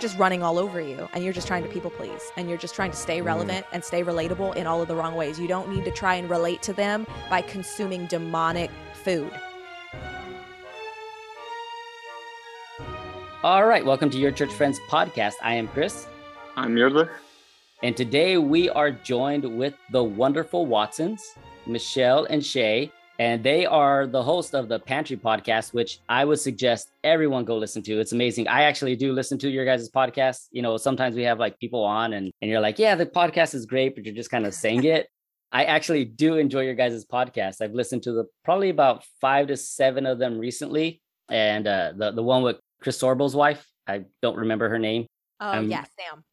just running all over you, and you're just trying to people please, and you're just trying to stay mm. relevant and stay relatable in all of the wrong ways. You don't need to try and relate to them by consuming demonic food. All right, welcome to Your Church Friends podcast. I am Chris, I'm Yurla. and today we are joined with the wonderful Watsons, Michelle and Shay, and they are the host of the Pantry podcast, which I would suggest everyone go listen to. It's amazing. I actually do listen to your guys' podcast. You know, sometimes we have like people on and, and you're like, yeah, the podcast is great, but you're just kind of saying it. I actually do enjoy your guys' podcast. I've listened to the probably about five to seven of them recently. And uh, the, the one with Chris Sorbo's wife, I don't remember her name. Oh Um, yeah, Sam.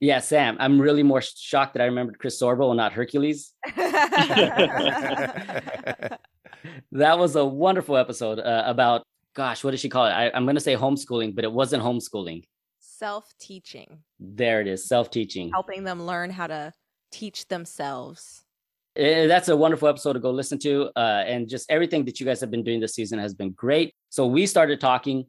Yeah, Sam. I'm really more shocked that I remembered Chris Sorbo and not Hercules. That was a wonderful episode uh, about, gosh, what did she call it? I, I'm going to say homeschooling, but it wasn't homeschooling. Self teaching, There it is, self teaching. helping them learn how to teach themselves. Eh, That's a wonderful episode to go listen to. Uh, and just everything that you guys have been doing this season has been great. So we started talking,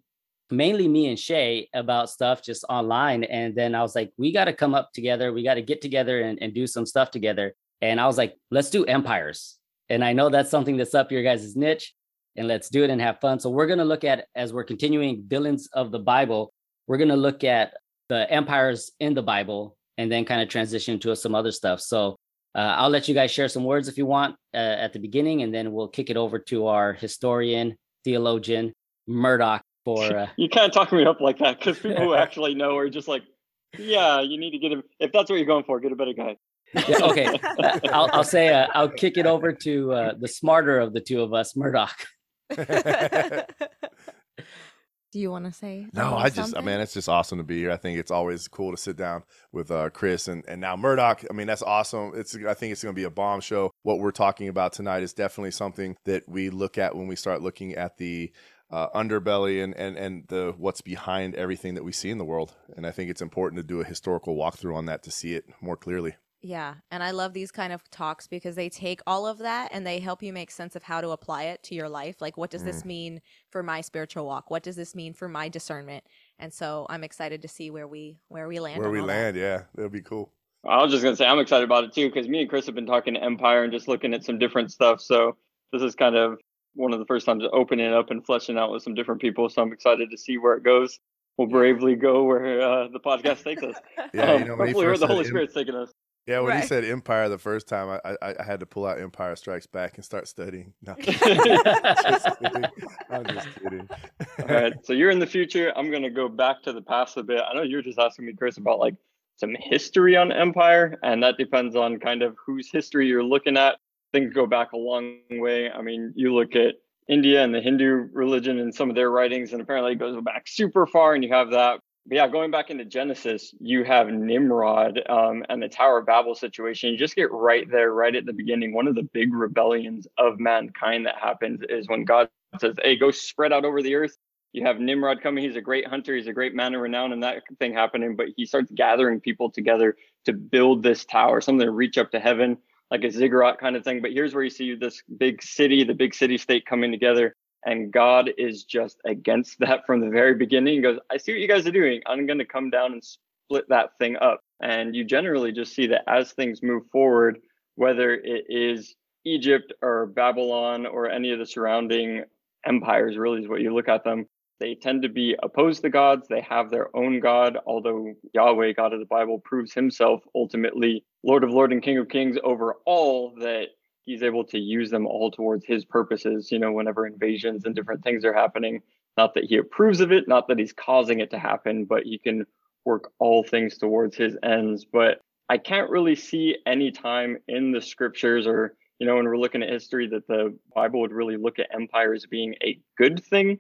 mainly me and Shay, about stuff just online. And then I was like, we got to come up together. We got to get together and, and do some stuff together. And I was like, let's do empires. And I know that's something that's up your guys' niche. And let's do it and have fun. So we're going to look at, as we're continuing villains of the Bible, we're going to look at the empires in the Bible and then kind of transition to some other stuff. So uh, I'll let you guys share some words if you want uh, at the beginning, and then we'll kick it over to our historian, theologian, Murdoch for. Uh, You can't talk me up like that because people who actually know are just like, yeah, you need to get him. If that's what you're going for, get a better guy. Yeah, okay, Uh, I'll, I'll say uh, I'll kick it over to uh, the smarter of the two of us, Murdoch. Do you want to say? No, I just, I mean, it's just awesome to be here. I think it's always cool to sit down with uh, Chris and, and now Murdoch. I mean, that's awesome. It's, I think it's going to be a bomb show. What we're talking about tonight is definitely something that we look at when we start looking at the uh, underbelly and, and, and the what's behind everything that we see in the world. And I think it's important to do a historical walkthrough on that to see it more clearly. Yeah, and I love these kind of talks because they take all of that and they help you make sense of how to apply it to your life. Like, what does Mm. this mean for my spiritual walk? What does this mean for my discernment? And so I'm excited to see where we where we land. Where we all that. land, yeah, that'll be cool. I was just gonna say I'm excited about it too because me and Chris have been talking Empire and just looking at some different stuff. So this is kind of one of the first times opening it up and fleshing out with some different people. So I'm excited to see where it goes. We'll bravely go where uh, the podcast takes us. Yeah, Um, you know, when hopefully, where the said Holy em- Spirit's taking us. Yeah, when he said Empire the first time, I, I I had to pull out Empire Strikes Back and start studying. No, just kidding. I'm just kidding. All right. So you're in the future. I'm gonna go back to the past a bit. I know you were just asking me, Chris, about like some history on Empire, and that depends on kind of whose history you're looking at. Things go back a long way. I mean, you look at India and the Hindu religion and some of their writings, and apparently it goes back super far, and you have that. But yeah, going back into Genesis, you have Nimrod um, and the Tower of Babel situation. You just get right there, right at the beginning. One of the big rebellions of mankind that happens is when God says, "Hey, go spread out over the earth." You have Nimrod coming. He's a great hunter. He's a great man of renown, and that thing happening. But he starts gathering people together to build this tower, something to reach up to heaven, like a ziggurat kind of thing. But here's where you see this big city, the big city state coming together, and God is just against that from the very beginning. He goes, "I see what you guys are doing. I'm going to come down and split that thing up." And you generally just see that as things move forward, whether it is Egypt or Babylon or any of the surrounding empires, really is what you look at them. They tend to be opposed to gods. They have their own God, although Yahweh, God of the Bible, proves himself ultimately Lord of Lords and King of Kings over all that he's able to use them all towards his purposes, you know, whenever invasions and different things are happening. Not that he approves of it, not that he's causing it to happen, but he can work all things towards his ends. But I can't really see any time in the scriptures or, you know, when we're looking at history that the Bible would really look at empire as being a good thing.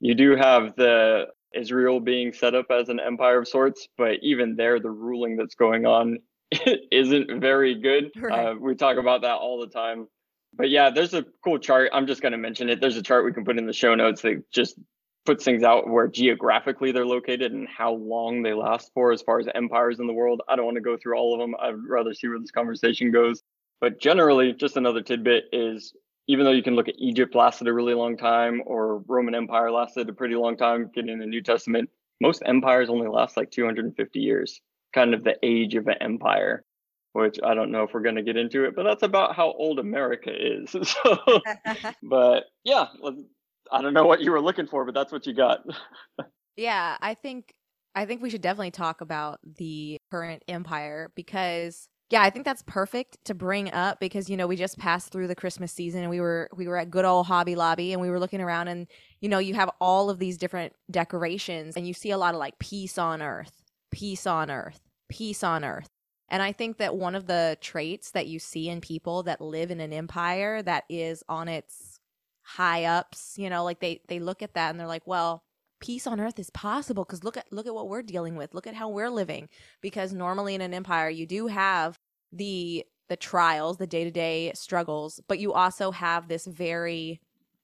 You do have the Israel being set up as an empire of sorts, but even there, the ruling that's going on isn't very good. Right. Uh, we talk about that all the time. But yeah, there's a cool chart. I'm just going to mention it. There's a chart we can put in the show notes that just puts things out where geographically they're located and how long they last for as far as empires in the world. I don't want to go through all of them. I'd rather see where this conversation goes. But generally, just another tidbit is even though you can look at Egypt lasted a really long time or Roman Empire lasted a pretty long time, getting in the New Testament, most empires only last like 250 years, kind of the age of an empire, which I don't know if we're going to get into it, but that's about how old America is. so, but yeah, I don't know what you were looking for, but that's what you got. yeah, I think I think we should definitely talk about the current empire because yeah, I think that's perfect to bring up because you know we just passed through the Christmas season and we were we were at good old Hobby Lobby and we were looking around and you know you have all of these different decorations and you see a lot of like peace on earth, peace on earth, peace on earth. And I think that one of the traits that you see in people that live in an empire that is on its high ups, you know, like they they look at that and they're like, well, peace on earth is possible because look at look at what we're dealing with look at how we're living because normally in an empire you do have the the trials the day-to-day struggles but you also have this very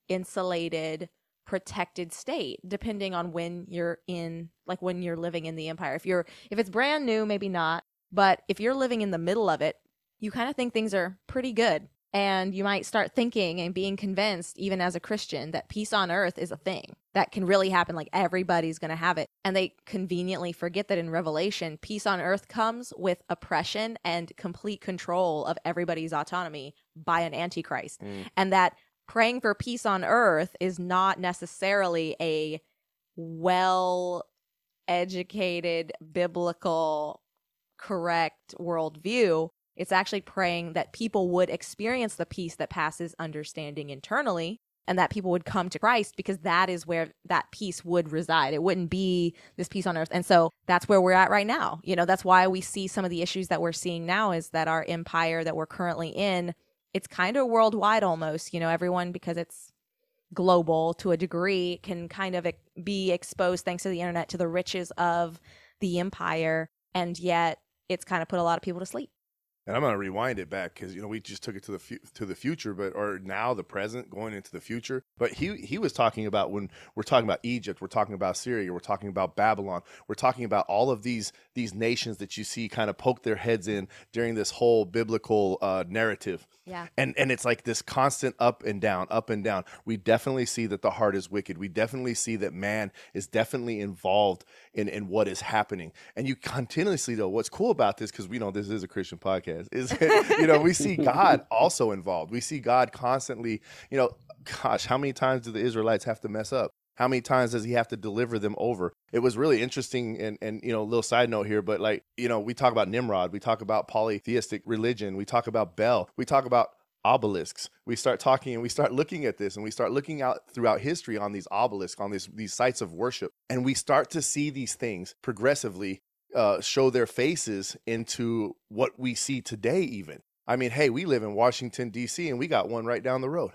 insulated protected state depending on when you're in like when you're living in the empire if you're if it's brand new maybe not but if you're living in the middle of it you kind of think things are pretty good and you might start thinking and being convinced, even as a Christian, that peace on earth is a thing that can really happen. Like everybody's going to have it. And they conveniently forget that in Revelation, peace on earth comes with oppression and complete control of everybody's autonomy by an antichrist. Mm. And that praying for peace on earth is not necessarily a well educated, biblical, correct worldview it's actually praying that people would experience the peace that passes understanding internally and that people would come to Christ because that is where that peace would reside. It wouldn't be this peace on earth. And so that's where we're at right now. You know, that's why we see some of the issues that we're seeing now is that our empire that we're currently in, it's kind of worldwide almost. You know, everyone, because it's global to a degree, can kind of be exposed thanks to the internet to the riches of the empire. And yet it's kind of put a lot of people to sleep and I'm going to rewind it back because you know we just took it to the fu- to the future, but or now the present going into the future. But he he was talking about when we're talking about Egypt, we're talking about Syria, we're talking about Babylon, we're talking about all of these these nations that you see kind of poke their heads in during this whole biblical uh, narrative. Yeah. And and it's like this constant up and down, up and down. We definitely see that the heart is wicked. We definitely see that man is definitely involved in in what is happening. And you continuously though, what's cool about this because we know this is a Christian podcast is you know we see God also involved. We see God constantly. You know, gosh, how many times do the Israelites have to mess up? How many times does he have to deliver them over? It was really interesting and and you know, a little side note here, but like, you know, we talk about Nimrod, we talk about polytheistic religion, we talk about Bel, we talk about obelisks. We start talking and we start looking at this and we start looking out throughout history on these obelisks, on these these sites of worship. And we start to see these things progressively uh, show their faces into what we see today, even. I mean, hey, we live in Washington, D.C., and we got one right down the road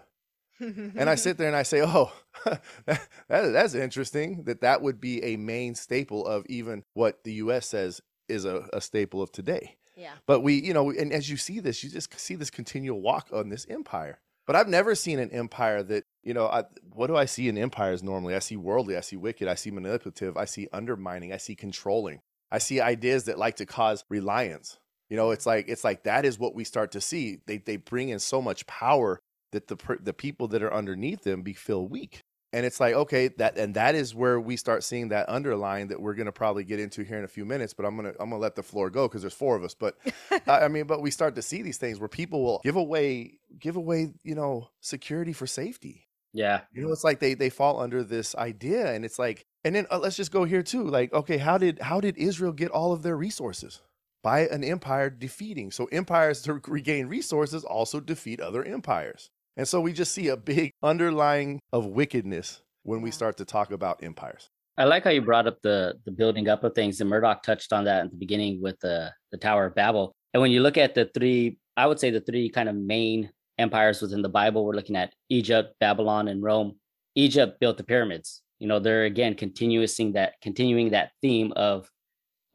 and I sit there and I say, "Oh, that, that's interesting. That that would be a main staple of even what the U.S. says is a, a staple of today." Yeah. But we, you know, and as you see this, you just see this continual walk on this empire. But I've never seen an empire that, you know, I, what do I see in empires normally? I see worldly, I see wicked, I see manipulative, I see undermining, I see controlling. I see ideas that like to cause reliance. You know, it's like it's like that is what we start to see. They they bring in so much power that the the people that are underneath them be feel weak and it's like okay that and that is where we start seeing that underline that we're going to probably get into here in a few minutes but i'm going to i'm going to let the floor go because there's four of us. But i mean but we start to see these things where people will give away give away you know security for safety. Yeah. You know it's like they they fall under this idea and it's like and then uh, let's just go here too like okay how did how did israel get all of their resources? By an empire defeating. So empires to regain resources also defeat other empires and so we just see a big underlying of wickedness when we start to talk about empires. I like how you brought up the the building up of things, and Murdoch touched on that at the beginning with the the Tower of Babel. And when you look at the three, I would say the three kind of main empires within the Bible, we're looking at Egypt, Babylon, and Rome. Egypt built the pyramids. You know, they're again continuing that continuing that theme of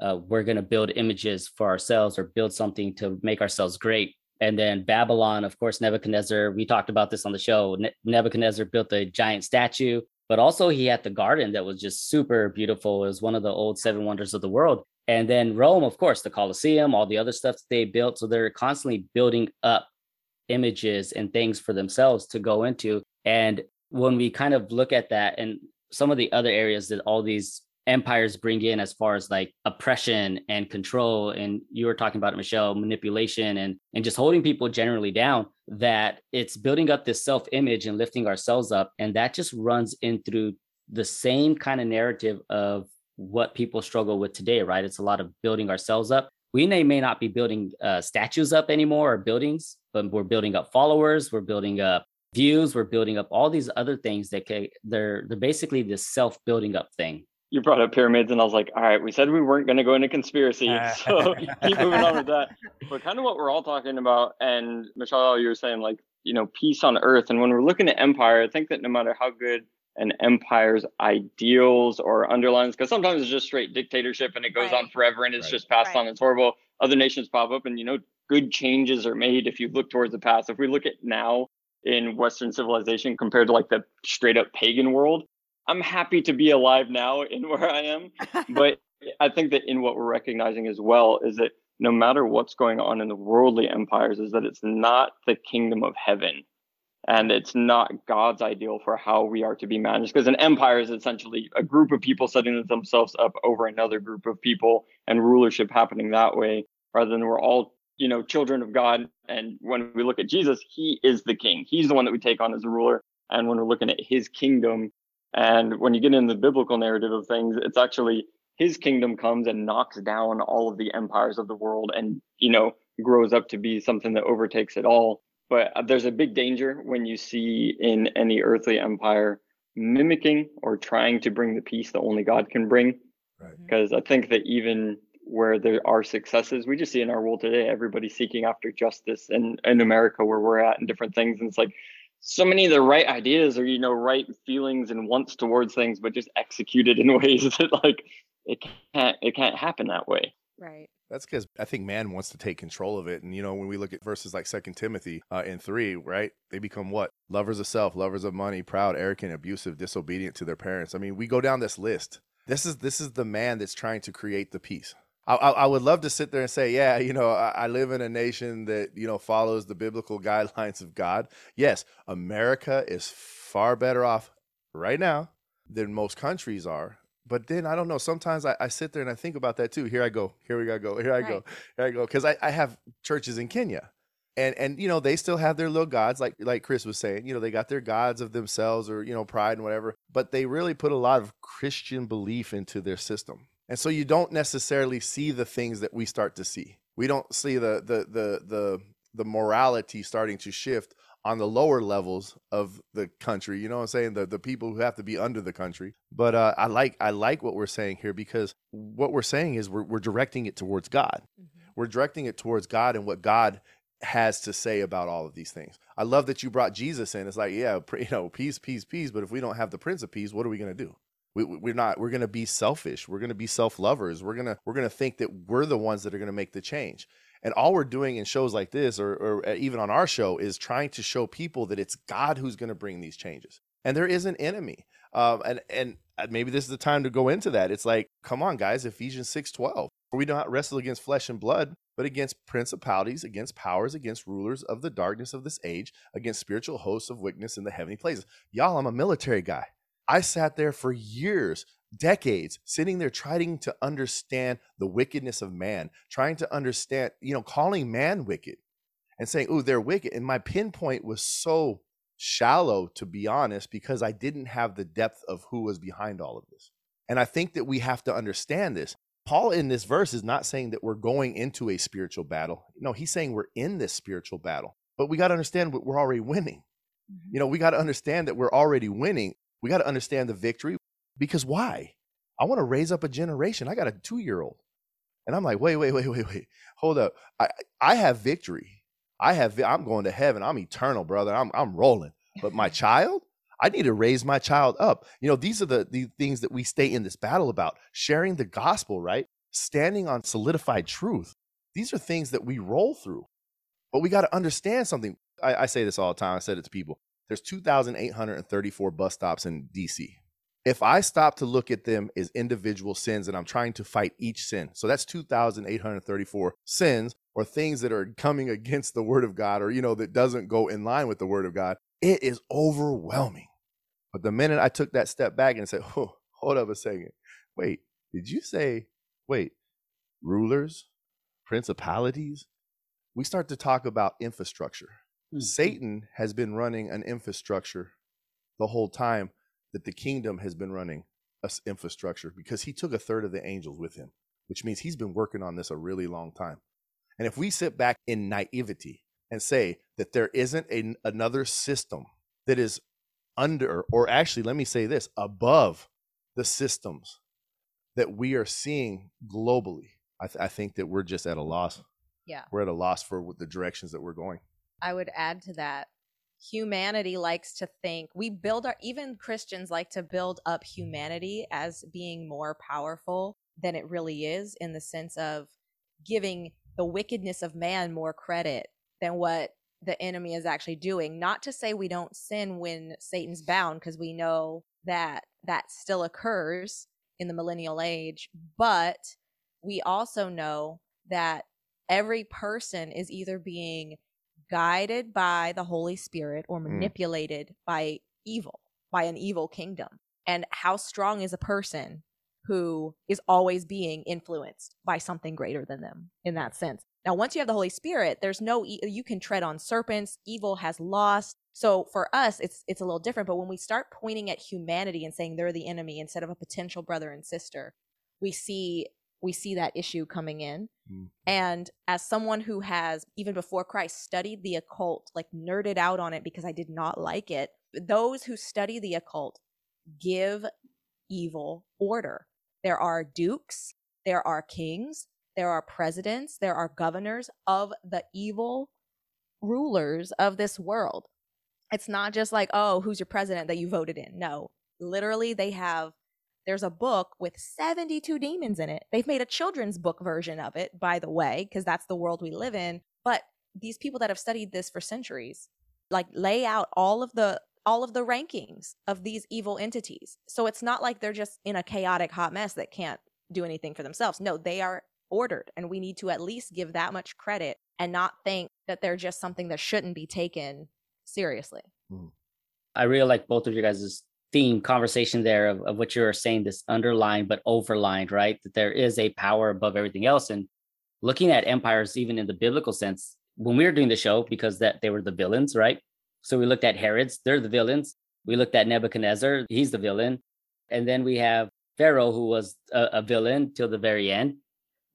uh, we're going to build images for ourselves or build something to make ourselves great. And then Babylon, of course, Nebuchadnezzar, we talked about this on the show. Ne- Nebuchadnezzar built a giant statue, but also he had the garden that was just super beautiful. It was one of the old seven wonders of the world. And then Rome, of course, the Colosseum, all the other stuff that they built. So they're constantly building up images and things for themselves to go into. And when we kind of look at that and some of the other areas that all these empires bring in as far as like oppression and control and you were talking about it michelle manipulation and and just holding people generally down that it's building up this self image and lifting ourselves up and that just runs in through the same kind of narrative of what people struggle with today right? It's a lot of building ourselves up. We may, may not be building uh, statues up anymore or buildings but we're building up followers we're building up views we're building up all these other things that can, they're they're basically this self building up thing you brought up pyramids, and I was like, all right, we said we weren't going to go into conspiracy, uh, so keep moving on with that. But kind of what we're all talking about, and Michelle, you were saying like, you know, peace on earth. And when we're looking at empire, I think that no matter how good an empire's ideals or underlines, because sometimes it's just straight dictatorship and it goes right. on forever and it's right. just passed right. on. It's horrible. Other nations pop up, and you know, good changes are made if you look towards the past. If we look at now in Western civilization compared to like the straight up pagan world, I'm happy to be alive now in where I am. but I think that in what we're recognizing as well is that no matter what's going on in the worldly empires, is that it's not the kingdom of heaven and it's not God's ideal for how we are to be managed. Because an empire is essentially a group of people setting themselves up over another group of people and rulership happening that way, rather than we're all, you know, children of God. And when we look at Jesus, he is the king. He's the one that we take on as a ruler. And when we're looking at his kingdom, and when you get in the biblical narrative of things, it's actually his kingdom comes and knocks down all of the empires of the world and, you know, grows up to be something that overtakes it all. But uh, there's a big danger when you see in any earthly empire mimicking or trying to bring the peace that only God can bring. Because right. I think that even where there are successes, we just see in our world today, everybody seeking after justice and in America where we're at and different things. And it's like so many of the right ideas or you know right feelings and wants towards things but just executed in ways that like it can't it can't happen that way right that's because I think man wants to take control of it. And, you know, when we look at verses like Second Timothy uh, in three, right? They become what? Lovers of self, lovers of money, proud, arrogant, abusive, disobedient to their parents. I mean, we go down this list. This is this is the man that's trying to create the peace. I, I, would love to sit there and say, yeah, you know, I, I, live in a nation that, you know, follows the biblical guidelines of God. Yes, America is far better off right now than most countries are. But then I don't know. Sometimes I, I sit there and I think about that too. Here I go. Here we gotta go. Here I right. go. Here I go. Because I, I have churches in Kenya. And, and you know they still have their little gods like like Chris was saying you know they got their gods of themselves or you know pride and whatever but they really put a lot of Christian belief into their system and so you don't necessarily see the things that we start to see. We don't see the the the the the morality starting to shift on the lower levels of the country. You know what I'm saying? The the people who have to be under the country. But uh, I like I like what we're saying here because what we're saying is we're we're directing it towards God. Mm-hmm. We're directing it towards God and what God has to say about all of these things. I love that you brought Jesus in. It's like, yeah, you know, peace, peace, peace. But if we don't have the Prince of Peace, what are we going to do? We, we're not we're going to be selfish. We're going to be self-lovers. We're going to we're going to think that we're the ones that are going to make the change. And all we're doing in shows like this or, or uh, even on our show is trying to show people that it's god who's going to bring these changes. And there is an enemy. Um, and and uh, maybe this is the time to go into that. It's like come on guys ephesians 6 12 we do not wrestle against flesh and blood but against principalities against powers against rulers of the darkness of this age against spiritual hosts of wickedness in the heavenly places. Y'all i'm a military guy I sat there for years, decades, sitting there trying to understand the wickedness of man, trying to understand, you know, calling man wicked and saying, oh, they're wicked. And my pinpoint was so shallow, to be honest, because I didn't have the depth of who was behind all of this. And I think that we have to understand this. Paul in this verse is not saying that we're going into a spiritual battle. No, he's saying we're in this spiritual battle. But we got to understand what we're already winning. Mm-hmm. You know, we got to understand that we're already winning. We got to understand the victory because why? I want to raise up a generation. I got a two year old. And I'm like, wait, wait, wait, wait, wait. Hold up. I, I have victory. I have, I'm going to heaven. I'm eternal, brother. I'm, I'm rolling. But my child, I need to raise my child up. You know, these are the, the things that we stay in this battle about sharing the gospel, right? Standing on solidified truth. These are things that we roll through. But we got to understand something. I, I say this all the time. I said it to people. There's 2,834 bus stops in DC. If I stop to look at them as individual sins and I'm trying to fight each sin, so that's 2,834 sins or things that are coming against the word of God or, you know, that doesn't go in line with the word of God, it is overwhelming. But the minute I took that step back and said, oh, hold up a second. Wait, did you say, wait, rulers, principalities? We start to talk about infrastructure. Mm-hmm. Satan has been running an infrastructure the whole time that the kingdom has been running a infrastructure because he took a third of the angels with him, which means he's been working on this a really long time. And if we sit back in naivety and say that there isn't a, another system that is under, or actually, let me say this, above the systems that we are seeing globally, I, th- I think that we're just at a loss. Yeah. We're at a loss for the directions that we're going. I would add to that humanity likes to think we build our even Christians like to build up humanity as being more powerful than it really is in the sense of giving the wickedness of man more credit than what the enemy is actually doing. Not to say we don't sin when Satan's bound, because we know that that still occurs in the millennial age, but we also know that every person is either being guided by the Holy Spirit or mm. manipulated mm. by evil, by an evil kingdom. And how strong is a person who is always being influenced by something greater than them in that sense? Now, once you have the Holy Spirit, there's no you can tread on serpents. Evil has lost. So for us, it's it's a little different. But when we start pointing at humanity and saying they're the enemy instead of a potential brother and sister, we see we see that issue coming in. Mm. And as someone who has, even before Christ, studied the occult, like nerded out on it because I did not like it, those who study the occult give evil order. There are dukes, there are kings, there are presidents, there are governors of the evil rulers of this world. It's not just like, oh, who's your president that you voted in? No, literally, they have there's a book with 72 demons in it. They've made a children's book version of it, by the way, because that's the world we live in. But these people that have studied this for centuries, like lay out all of the all of the rankings of these evil entities. So it's not like they're just in a chaotic hot mess that can't do anything for themselves. No, they are ordered and we need to at least give that much credit and not think that they're just something that shouldn't be taken seriously. Hmm. I really like both of you guys' theme conversation there of, of what you were saying this underlined but overlined right? That there is a power above everything else. And looking at empires even in the biblical sense when we were doing the show because that they were the villains right? So we looked at herod's they're the villains. We looked at nebuchadnezzar he's the villain. And then we have pharaoh who was a, a villain till the very end.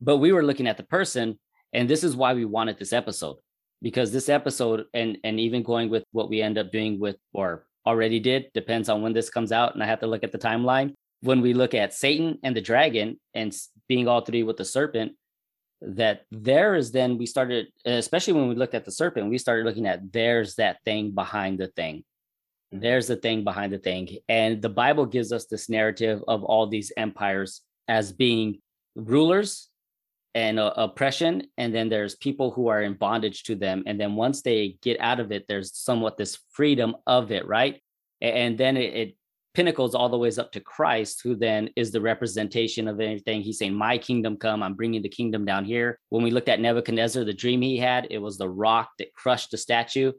But we were looking at the person and this is why we wanted this episode. Because this episode and and even going with what we end up doing with or already did. Depends on when this comes out, and I have to look at the timeline. When we look at Satan and the dragon and being all three with the serpent, that there is then we started, especially when we looked at the serpent, we started looking at there's that thing behind the thing. Mm-hmm. There's the thing behind the thing. And the Bible gives us this narrative of all these empires as being rulers and uh, oppression and then there's people who are in bondage to them and then once they get out of it there's somewhat this freedom of it right? And then it, it pinnacles all the ways up to christ who then is the representation of anything he's saying my kingdom come. I'm bringing the kingdom down here. When we looked at nebuchadnezzar the dream he had it was the rock that crushed the statue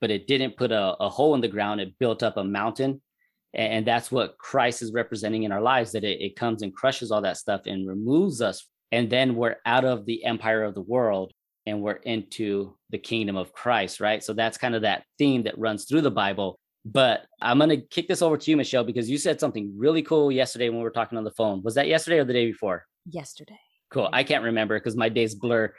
but it didn't put a, a hole in the ground. It built up a mountain and that's what christ is representing in our lives that it, it comes and crushes all that stuff and removes us and then we're out of the empire of the world and we're into the kingdom of Christ, right? So that's kind of that theme that runs through the Bible. But I'm going to kick this over to you, Michelle, because you said something really cool yesterday when we were talking on the phone. Was that yesterday or the day before? Yesterday. Cool. I can't remember because my days blur.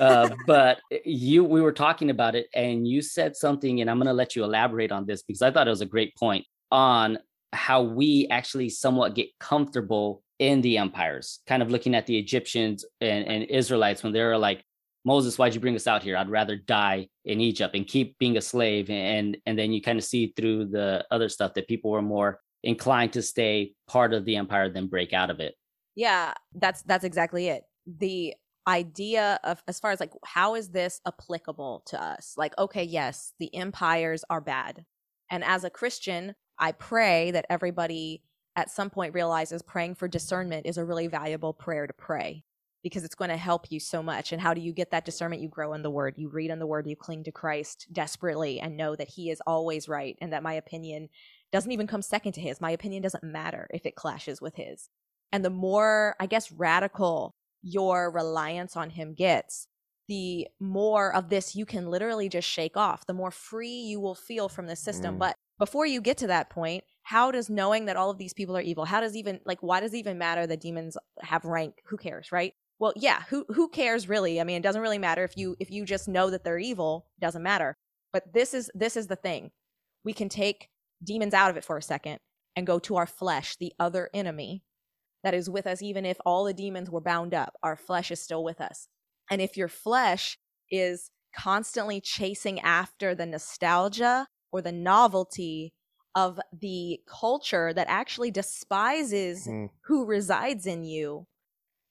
uh, but you, we were talking about it, and you said something, and I'm going to let you elaborate on this because I thought it was a great point on how we actually somewhat get comfortable in the empires, kind of looking at the Egyptians and, and Israelites when they were like, Moses, why'd you bring us out here? I'd rather die in Egypt and keep being a slave. And and then you kind of see through the other stuff that people were more inclined to stay part of the empire than break out of it. Yeah, that's that's exactly it. The idea of as far as like how is this applicable to us? Like, okay, yes, the empires are bad. And as a Christian, I pray that everybody at some point realizes praying for discernment is a really valuable prayer to pray because it's going to help you so much. And how do you get that discernment? You grow in the word, you read in the word, you cling to Christ desperately and know that he is always right and that my opinion doesn't even come second to his. My opinion doesn't matter if it clashes with his. And the more, I guess, radical your reliance on him gets, the more of this you can literally just shake off, the more free you will feel from the system. Mm. But before you get to that point, how does knowing that all of these people are evil, how does even like why does it even matter that demons have rank? Who cares, right? well yeah who who cares really i mean it doesn't really matter if you if you just know that they're evil doesn't matter but this is this is the thing we can take demons out of it for a second and go to our flesh the other enemy that is with us even if all the demons were bound up our flesh is still with us and if your flesh is constantly chasing after the nostalgia or the novelty of the culture that actually despises mm. who resides in you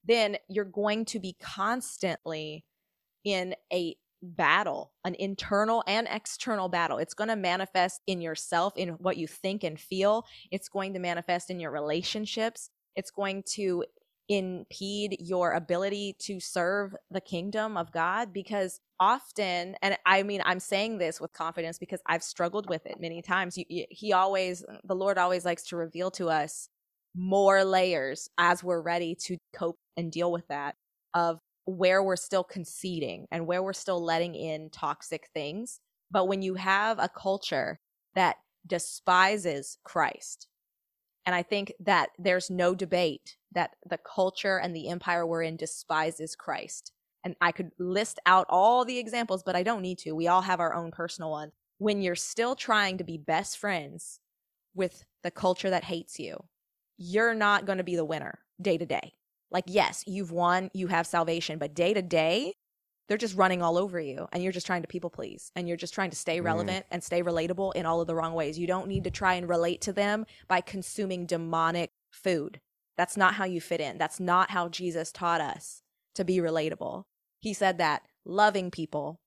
then you're going to be constantly in a battle, an internal and external battle. It's going to manifest in yourself, in what you think and feel. It's going to manifest in your relationships. It's going to impede your ability to serve the kingdom of God because often, and I mean, I'm saying this with confidence because I've struggled with it many times. he always, the Lord always likes to reveal to us more layers as we're ready to cope and deal with that of where we're still conceding and where we're still letting in toxic things. But when you have a culture that despises Christ, and I think that there's no debate that the culture and the empire we're in despises Christ. And I could list out all the examples, but I don't need to. We all have our own personal ones. When you're still trying to be best friends with the culture that hates you, you're not going to be the winner day to day. Like, yes, you've won, you have salvation, but day to day, they're just running all over you and you're just trying to people please and you're just trying to stay mm-hmm. relevant mm. and stay relatable in all of the wrong ways. You don't need to try and relate to them by consuming demonic food. That's not how you fit in. That's not how Jesus taught us to be relatable. He said that loving people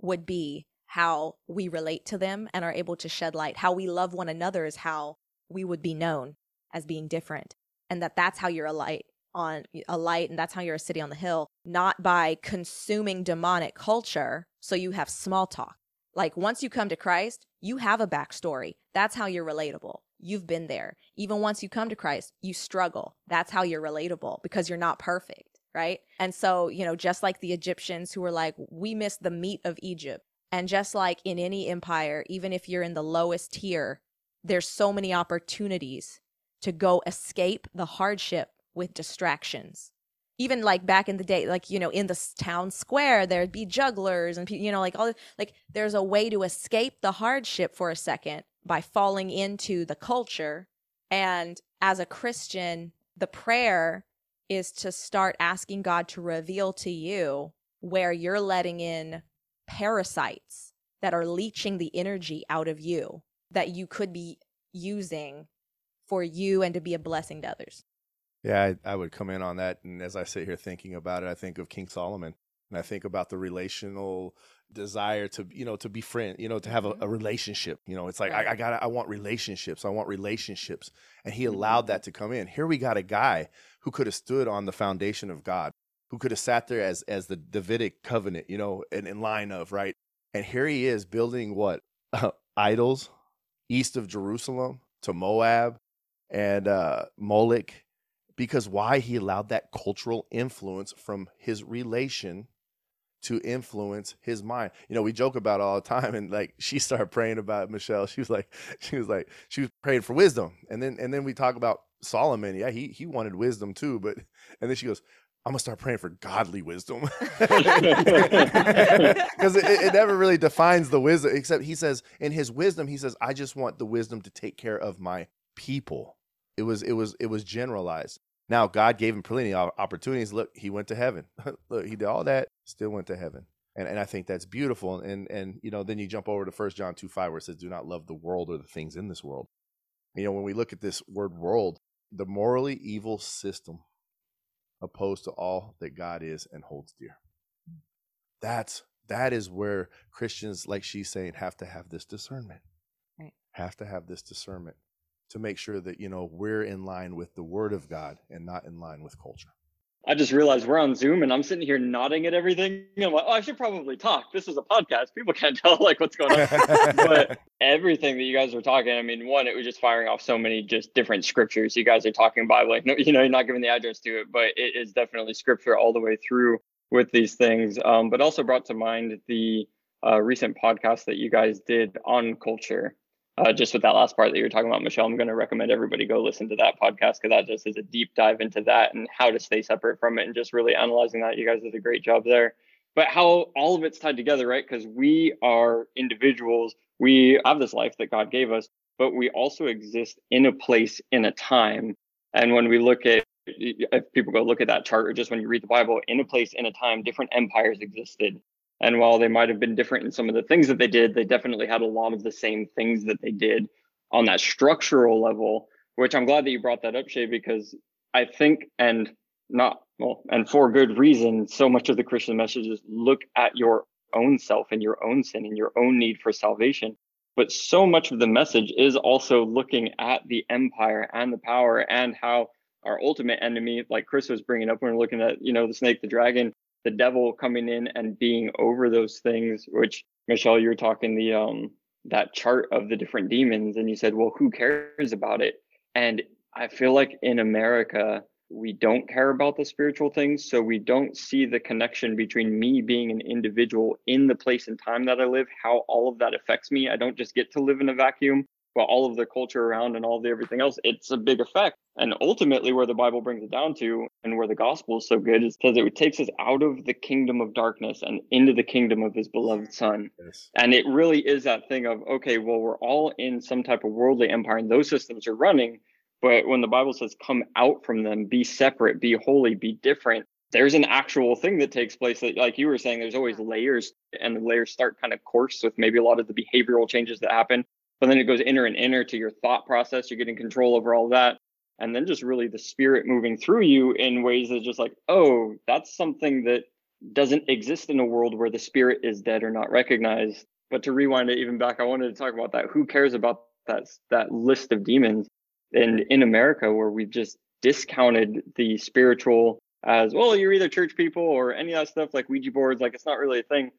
would be how we relate to them and are able to shed light. How we love one another is how we would be known as being different and that that's how you're a light on a light and that's how you're a city on the hill not by consuming demonic culture so you have small talk. Like once you come to christ you have a backstory. That's how you're relatable. You've been there. Even once you come to christ you struggle. That's how you're relatable because you're not perfect right? And so you know just like the egyptians who were like we missed the meat of egypt. And just like in any empire even if you're in the lowest tier there's so many opportunities to go escape the hardship with distractions. Even like back in the day, like, you know, in the town square, there'd be jugglers and, you know, like all, like there's a way to escape the hardship for a second by falling into the culture. And as a Christian, the prayer is to start asking God to reveal to you where you're letting in parasites that are leeching the energy out of you that you could be using for you and to be a blessing to others. Yeah, I, I, would come in on that. And as I sit here thinking about it, I think of King Solomon and I think about the relational desire to, you know, to be friend, you know, to have a, mm-hmm. a relationship. You know, it's like, right. I, I got I want relationships. I want relationships. And he mm-hmm. allowed that to come in. Here we got a guy who could have stood on the foundation of God, who could have sat there as, as the Davidic covenant, you know, in, in line of, right? And here he is building what? Idols east of Jerusalem to Moab and uh, Moloch because why he allowed that cultural influence from his relation to influence his mind. You know, we joke about all the time and like she started praying about Michelle. She was like she was like she was praying for wisdom. And then and then we talk about Solomon. Yeah, he he wanted wisdom too, but and then she goes, I'm gonna start praying for godly wisdom because it, it, never really defines the wisdom. Except he says in his wisdom, he says, "I just want the wisdom to take care of my people." It was it was it was generalized. Now God gave him plenty of opportunities. Look, he went to heaven. Look, he did all that, still went to heaven. And and I think that's beautiful. And and you know, then you jump over to 1 John two five where it says, "Do not love the world or the things in this world." You know, when we look at this word "world," the morally evil system opposed to all that God is and holds dear. That's that is where Christians, like she's saying, have to have this discernment. Right. Have to have this discernment to make sure that you know we're in line with the Word of God and not in line with culture. I just realized we're on Zoom and I'm sitting here nodding at everything. I'm like, oh, I should probably talk. This is a podcast. People can't tell like what's going on. but everything that you guys were talking, I mean, one, it was just firing off so many just different scriptures. You guys are talking Bible, like, no, you know, you're not giving the address to it, but it is definitely scripture all the way through with these things. Um, but also brought to mind the uh, recent podcast that you guys did on culture uh, just with that last part that you're talking about, Michelle, I'm going to recommend everybody go listen to that podcast because that just is a deep dive into that and how to stay separate from it and just really analyzing that. You guys did a great job there. But how all of it's tied together, right? Because we are individuals, we have this life that God gave us, but we also exist in a place, in a time. And when we look at, if people go look at that chart, or just when you read the Bible, in a place, in a time, different empires existed and while they might have been different in some of the things that they did, they definitely had a lot of the same things that they did on that structural level, which I'm glad that you brought that up, Shay, because I think, and not, well, and for good reason, so much of the Christian message is look at your own self and your own sin and your own need for salvation. But so much of the message is also looking at the empire and the power and how our ultimate enemy, like Chris was bringing up when we're looking at, you know, the snake, the dragon, the devil coming in and being over those things which michelle you were talking the um that chart of the different demons and you said well who cares about it? And i feel like in america we don't care about the spiritual things so we don't see the connection between me being an individual in the place and time that i live how all of that affects me. I don't just get to live in a vacuum but all of the culture around and all the everything else it's a big effect and ultimately, where the Bible brings it down to, and where the gospel is so good, is because it takes us out of the kingdom of darkness and into the kingdom of his beloved son. Yes. And it really is that thing of, okay, well, we're all in some type of worldly empire, and those systems are running. But when the Bible says, come out from them, be separate, be holy, be different, there's an actual thing that takes place that, like you were saying, there's always layers, and the layers start kind of coarse with maybe a lot of the behavioral changes that happen. But then it goes inner and inner to your thought process. You're getting control over all that. And then just really the spirit moving through you in ways that just like oh that's something that doesn't exist in a world where the spirit is dead or not recognized. But to rewind it even back i wanted to talk about that. Who cares about that that list of demons? And in america where we've just discounted the spiritual as well you're either church people or any of that stuff like ouija boards like it's not really a thing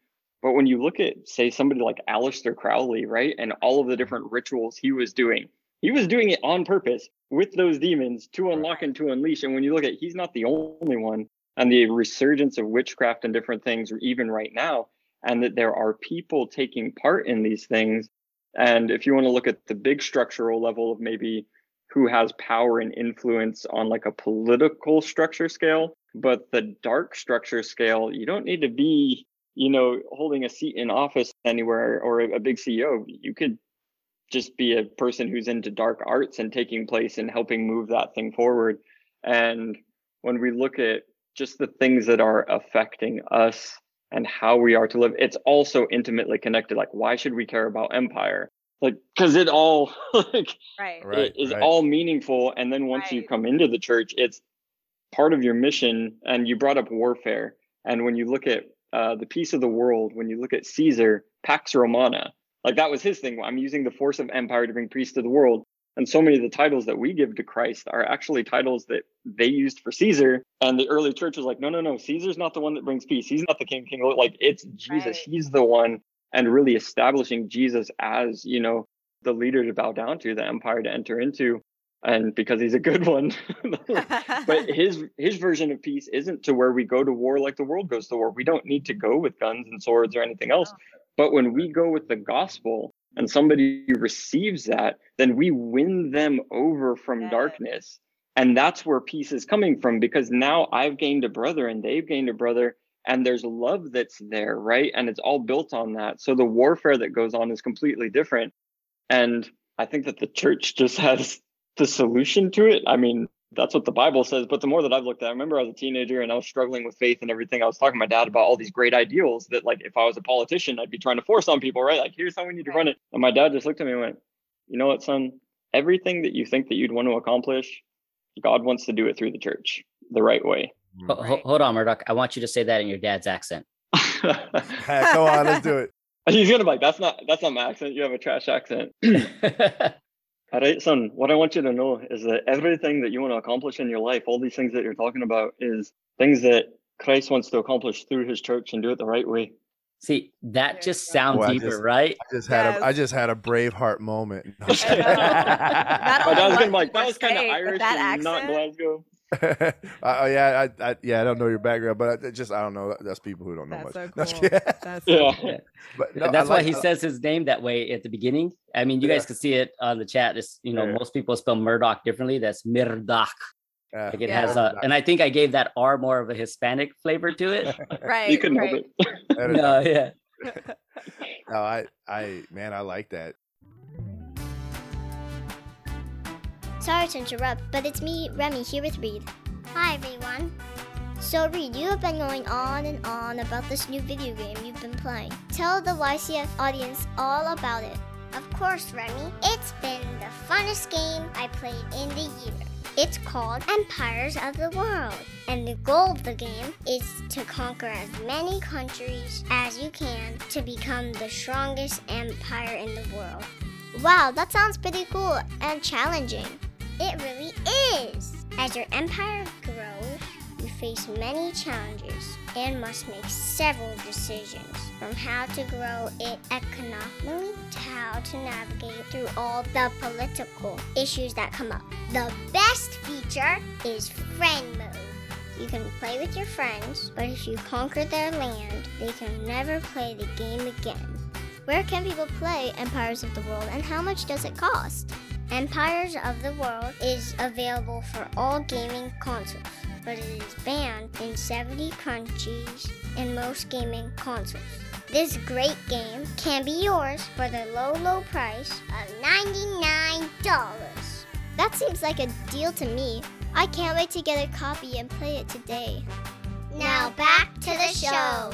but when you look at say somebody like Aleister Crowley right and all of the different rituals he was doing he was doing it on purpose with those demons to unlock and to unleash. And when you look at, he's not the only one, and the resurgence of witchcraft and different things, even right now, and that there are people taking part in these things. And if you want to look at the big structural level of maybe who has power and influence on like a political structure scale, but the dark structure scale, you don't need to be, you know, holding a seat in office anywhere or a big CEO. You could just be a person who's into dark arts and taking place and helping move that thing forward. And when we look at just the things that are affecting us and how we are to live, it's also intimately connected. Like, why should we care about empire? Like, because it all like right. it is right. all meaningful. And then once right. you come into the church, it's part of your mission. And you brought up warfare. And when you look at uh, the peace of the world, when you look at Caesar, Pax Romana, like that was his thing. I'm using the force of empire to bring peace to the world. And so many of the titles that we give to Christ are actually titles that they used for Caesar. And the early church was like, no, no, no, Caesar's not the one that brings peace. He's not the king, king. Like it's Jesus. Right. He's the one. And really establishing Jesus as, you know, the leader to bow down to, the empire to enter into. And because he's a good one. but his his version of peace isn't to where we go to war like the world goes to war. We don't need to go with guns and swords or anything else. But when we go with the gospel and somebody receives that, then we win them over from yeah. darkness. And that's where peace is coming from because now I've gained a brother and they've gained a brother and there's love that's there, right? And it's all built on that. So the warfare that goes on is completely different. And I think that the church just has the solution to it. I mean, that's what the Bible says. But the more that I've looked at, I remember I was a teenager and I was struggling with faith and everything. I was talking to my dad about all these great ideals that, like, if I was a politician, I'd be trying to force on people, right? Like, here's how we need to run it. And my dad just looked at me and went, You know what, son? Everything that you think that you'd want to accomplish, God wants to do it through the church the right way. Right. Hold on, Murdoch. I want you to say that in your dad's accent. Come on, let's do it. He's gonna be like, "That's not that's not my accent. You have a trash accent." All right, son, what I want you to know is that everything that you want to accomplish in your life, all these things that you're talking about, is things that Christ wants to accomplish through his church and do it the right way. See, that There just you go. sounds Boy, I deeper, just- right? I just had a I Yes. just had a Braveheart moment. Not oh, But only that was what gonna be like that was kind of Irish that and not? Glasgow. uh, oh, yeah, I, I yeah I don't know your background, but I just I don't know. That's people who don't know That's much. so No, I'm cool. kidding. That's Yeah. cool. but no, I That's why like- he I- says his name that way at the beginning. I mean, you Yeah. guys can see it on the chat. It's you know Yeah. most people spell Murdoch differently. That's Murdoch. Yeah. Like it Yeah. has a, and I think I gave that R more of a Hispanic flavor to it. Right. you couldn't right. help it. No, yeah. no, I I man, I like that. Sorry to interrupt, but it's me, Remy, here with Reed. Hi, everyone. So, Reed, you have been going on and on about this new video game you've been playing. Tell the YCF audience all about it. Of course, Remy. It's been the funnest game I played in the year. It's called Empires of the World. And the goal of the game is to conquer as many countries as you can to become the strongest empire in the world. Wow, that sounds pretty cool and challenging. It really is. As your empire grows, you face many challenges and must make several decisions from how to grow it economically to how to navigate through all the political issues that come up. The best feature is friend mode. You can play with your friends, but if you conquer their land, they can never play the game again. Where can people play Empires of the World and how much does it cost? Empires of the World is available for all gaming consoles, but it is banned in 70 countries and most gaming consoles. This great game can be yours for the low, low price of $99. That seems like a deal to me. I can't wait to get a copy and play it today. Now back to the show.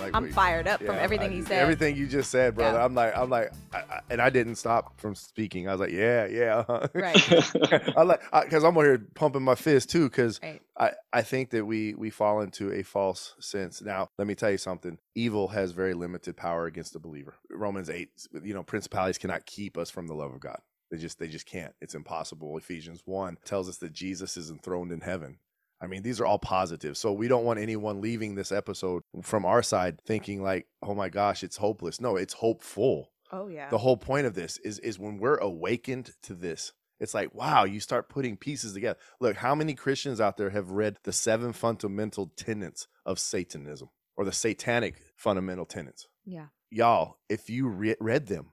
Like I'm fired up from everything I- he said. Everything you just said, brother. Yeah. I'm like, I'm like, I, I, and I didn't stop from speaking. I was like, yeah, yeah. uh-huh. Right. I like because I'm over here pumping my fist too. Because Right. I, I think that we we fall into a false sense. Now, let me tell you something. Evil has very limited power against the believer. Romans eight, you know, principalities cannot keep us from the love of God. They just they just can't. It's impossible. Ephesians one tells us that Jesus is enthroned in heaven. I mean, these are all positive. So we don't want anyone leaving this episode from our side thinking like, "Oh my gosh, it's hopeless." No, it's hopeful. Oh yeah. The whole point of this is is when we're awakened to this. It's like, wow, you start putting pieces together. Look, how many Christians out there have read the seven fundamental tenets of Satanism or the satanic fundamental tenets? yeah. Y'all, if you re- read them,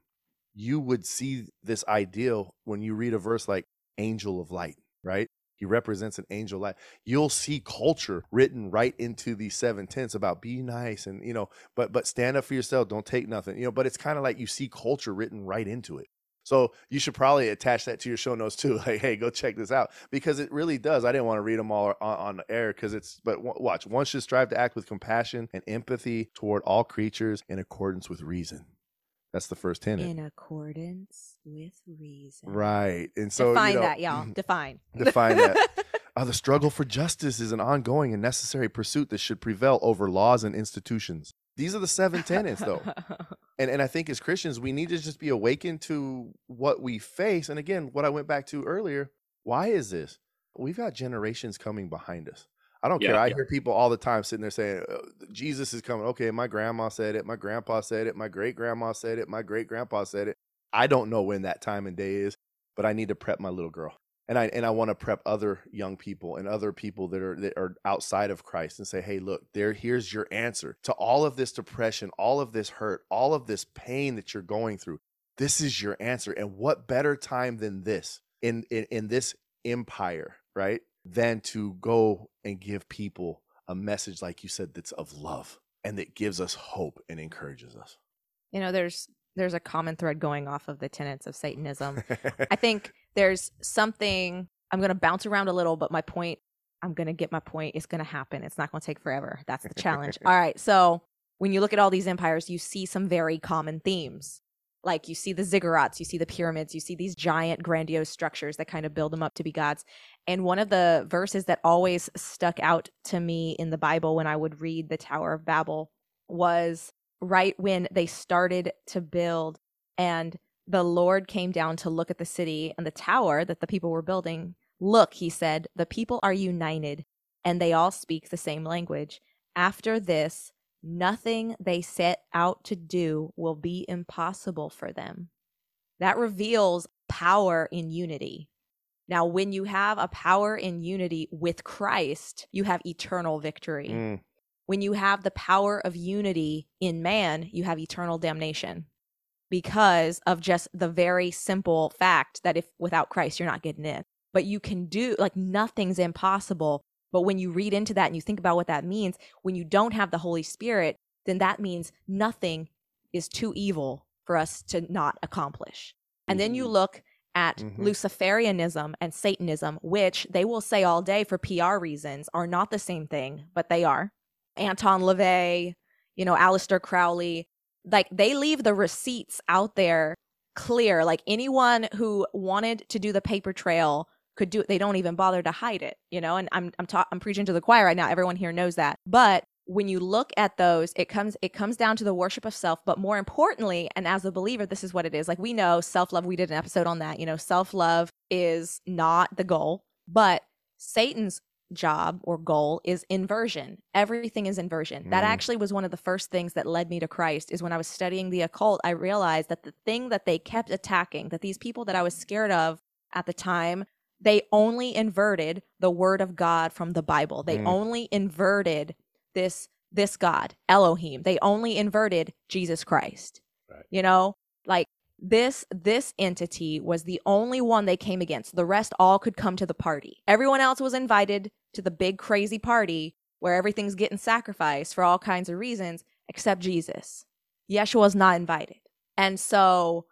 you would see this ideal when you read a verse like angel of light, right? He represents an angel light. You'll see culture written right into these seven tenets about be nice and you know, but but stand up for yourself, don't take nothing. You know, but it's kind of like you see culture written right into it. So you should probably attach that to your show notes too. Like, hey, go check this out because it really does. I didn't want to read them all on, on air because it's. But w- watch, one should strive to act with compassion and empathy toward all creatures in accordance with reason. That's the first tenet, In accordance with reason. right? And so Define you know, that, y'all. Define. Define that. Uh, the struggle for justice is an ongoing and necessary pursuit that should prevail over laws and institutions. These are the seven tenets, though. and and I think as Christians, we need to just be awakened to what we face. And again, what I went back to earlier, why is this? We've got generations coming behind us. I don't Yeah, care. I yeah. hear people all the time sitting there saying, "Uh, Jesus is coming. Okay, my grandma said it, my grandpa said it, my great grandma said it, my great grandpa said it. I don't know when that time and day is, but I need to prep my little girl. And I and I want to prep other young people and other people that are that are outside of Christ and say, "Hey, look, there here's your answer to all of this depression, all of this hurt, all of this pain that you're going through. This is your answer. And what better time than this in in, in this empire, right? Than to go and give people a message like you said that's of love and that gives us hope and encourages us. you know, there's there's a common thread going off of the tenets of Satanism. I think there's something I'm going to bounce around a little, but my point, I'm going to get my point. It's going to happen. It's not going to take forever. That's the challenge. all right. So when you look at all these empires, you see some very common themes. Like you see the ziggurats, you see the pyramids, you see these giant, grandiose structures that kind of build them up to be gods. And one of the verses that always stuck out to me in the Bible when I would read the Tower of Babel was right when they started to build and the Lord came down to look at the city and the tower that the people were building. Look, he said, the people are united and they all speak the same language. After this, nothing they set out to do will be impossible for them. That reveals power in unity. Now, when you have a power in unity with Christ, you have eternal victory. Mm. When you have the power of unity in man, you have eternal damnation because of just the very simple fact that if without Christ, you're not getting in. But you can do, like, nothing's impossible. But when you read into that and you think about what that means, when you don't have the Holy Spirit, then that means nothing is too evil for us to not accomplish. And then you Mhm. look at Mhm. Luciferianism and Satanism, which they will say all day for PR reasons are not the same thing, but they are. Anton LaVey, you know, Aleister Crowley, like they leave the receipts out there clear. Like anyone who wanted to do the paper trail could do it. They don't even bother to hide it, you know. And I'm I'm ta- I'm preaching to the choir right now. Everyone here knows that. But when you look at those, it comes it comes down to the worship of self. But more importantly, and as a believer, this is what it is. Like we know self love. We did an episode on that. You know, self love is not the goal, but Satan's job or goal is inversion. Everything is inversion. That Mm. actually was one of the first things that led me to Christ is when I was studying the occult, I realized that the thing that they kept attacking, that these people that I was scared of at the time, they only inverted the word of God from the Bible. They Mm. only inverted this this God, Elohim. They only inverted Jesus Christ. Right. You know, like this this entity was the only one they came against. The rest all could come to the party. Everyone else was invited to the big crazy party where everything's getting sacrificed for all kinds of reasons except Jesus. Yeshua was not invited. And so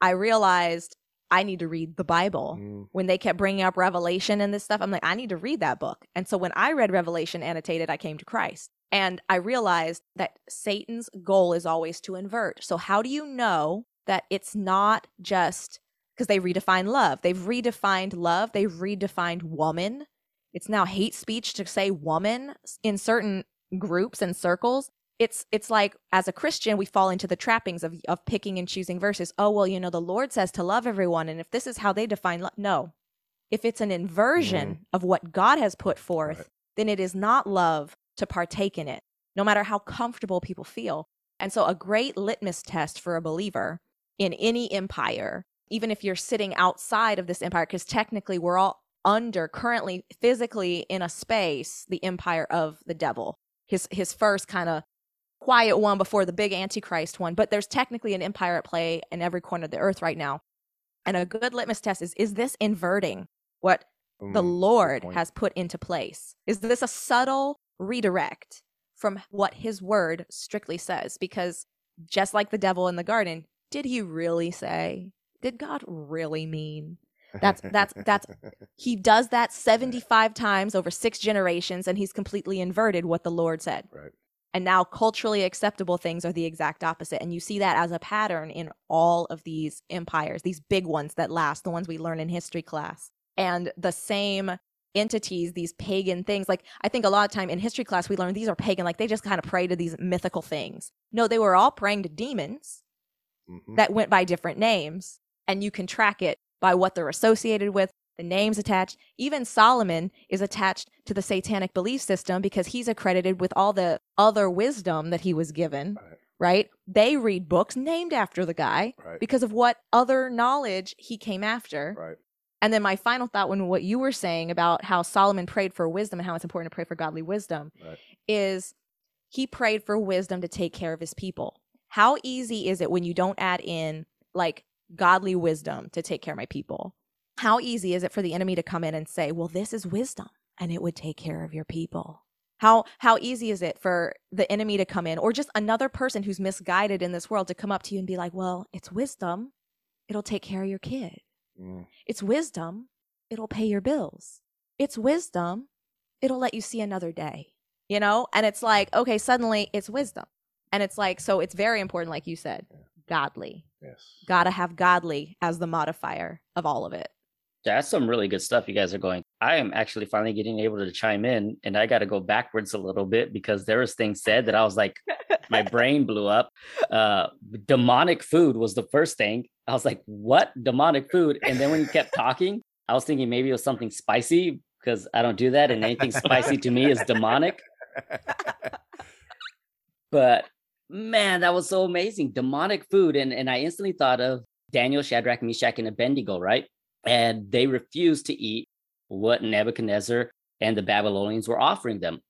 I realized I need to read the Bible. Mm. When they kept bringing up Revelation and this stuff, I'm like, I need to read that book. And so when I read Revelation annotated, I came to Christ. And I realized that Satan's goal is always to invert. So, how do you know that it's not just because they redefine love? They've redefined love, they've redefined woman. It's now hate speech to say woman in certain groups and circles it's it's like as a christian we fall into the trappings of of picking and choosing verses. Oh well you know the lord says to love everyone and if this is how they define love no. If it's an inversion mm-hmm. of what god has put forth Right. then it is not love to partake in it no matter how comfortable people feel. And so a great litmus test for a believer in any empire even if you're sitting outside of this empire because technically we're all under currently physically in a space the empire of the devil. His his first kind of quiet one before the big antichrist one but there's technically an empire at play in every corner of the earth right now. And a good litmus test is is this inverting what the Mm, good lord has put into place? Is this a subtle redirect from what his word strictly says? Because just like the devil in the garden did he really say did god really mean? That's- that's- that's- he does that 75 times over six generations and he's completely inverted what the lord said. Right. And now culturally acceptable things are the exact opposite. And you see that as a pattern in all of these empires, these big ones that last, the ones we learn in history class. And the same entities, these pagan things, like I think a lot of time in history class, we learn these are pagan, like they just kind of pray to these mythical things. No, they were all praying to demons Mhm. that went by different names. And you can track it by what they're associated with, the names attached. Even Solomon is attached to the satanic belief system because he's accredited with all the other wisdom that he was given, Right. right? They read books named after the guy Right. because of what other knowledge he came after. Right. And then my final thought when what you were saying about how Solomon prayed for wisdom and how it's important to pray for godly wisdom is he prayed for wisdom to take care of his people. How easy is it when you don't add in like godly wisdom to take care of my people? How easy is it for the enemy to come in and say, "Well, this is wisdom and it would take care of your people?" How how easy is it for the enemy to come in or just another person who's misguided in this world to come up to you and be like, "Well, it's wisdom. It'll take care of your kid." Mm. It's wisdom. It'll pay your bills. It's wisdom. It'll let you see another day. You know? And it's like, okay, suddenly it's wisdom. And it's like, so it's very important, like you said, godly. Yes. Gotta have godly as the modifier of all of it. That's some really good stuff you guys are going. I am actually finally getting able to chime in, and I got to go backwards a little bit because there was things said that I was like, my brain blew up. Uh, demonic food was the first thing. I was like, what demonic food? And then when you kept talking, I was thinking maybe it was something spicy because I don't do that. And anything spicy to me is demonic. But man, that was so amazing. Demonic food. And, and I instantly thought of Daniel, Shadrach, Meshach, and Abednego, right? And they refused to eat what Nebuchadnezzar and the Babylonians were offering them.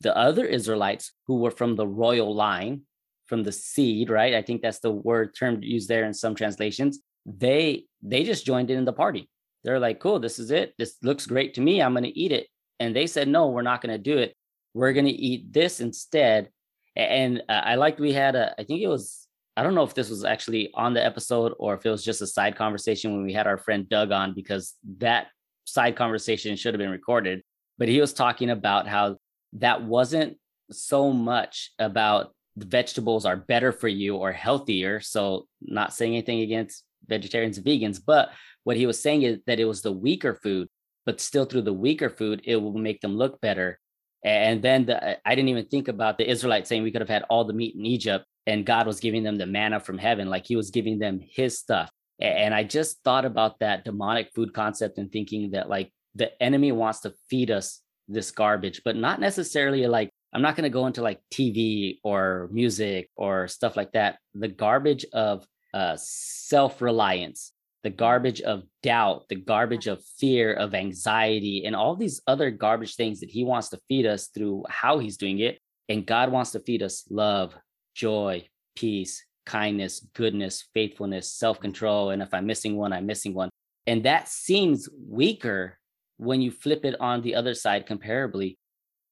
The other Israelites who were from the royal line, from the seed, right? I think that's the word term used there in some translations. They they just joined in the party. They're like, cool, this is it. This looks great to me. I'm going to eat it. And they said, no, we're not going to do it. We're going to eat this instead. And uh, I liked we had a, I think it was, I don't know if this was actually on the episode or if it was just a side conversation when we had our friend Doug on, because that side conversation should have been recorded. But he was talking about how that wasn't so much about the vegetables are better for you or healthier. So, not saying anything against vegetarians and vegans, but what he was saying is that it was the weaker food, but still through the weaker food, it will make them look better. And then the, I didn't even think about the Israelites saying we could have had all the meat in Egypt and God was giving them the manna from heaven, like he was giving them his stuff. And I just thought about that demonic food concept and thinking that like the enemy wants to feed us this garbage, but not necessarily like I'm not going to go into like TV or music or stuff like that. The garbage of uh, self reliance, the garbage of doubt, the garbage of fear, of anxiety, and all these other garbage things that he wants to feed us through how he's doing it. And God wants to feed us love, joy, peace, kindness, goodness, faithfulness, self control. And if I'm missing one, I'm missing one. And that seems weaker when you flip it on the other side comparably.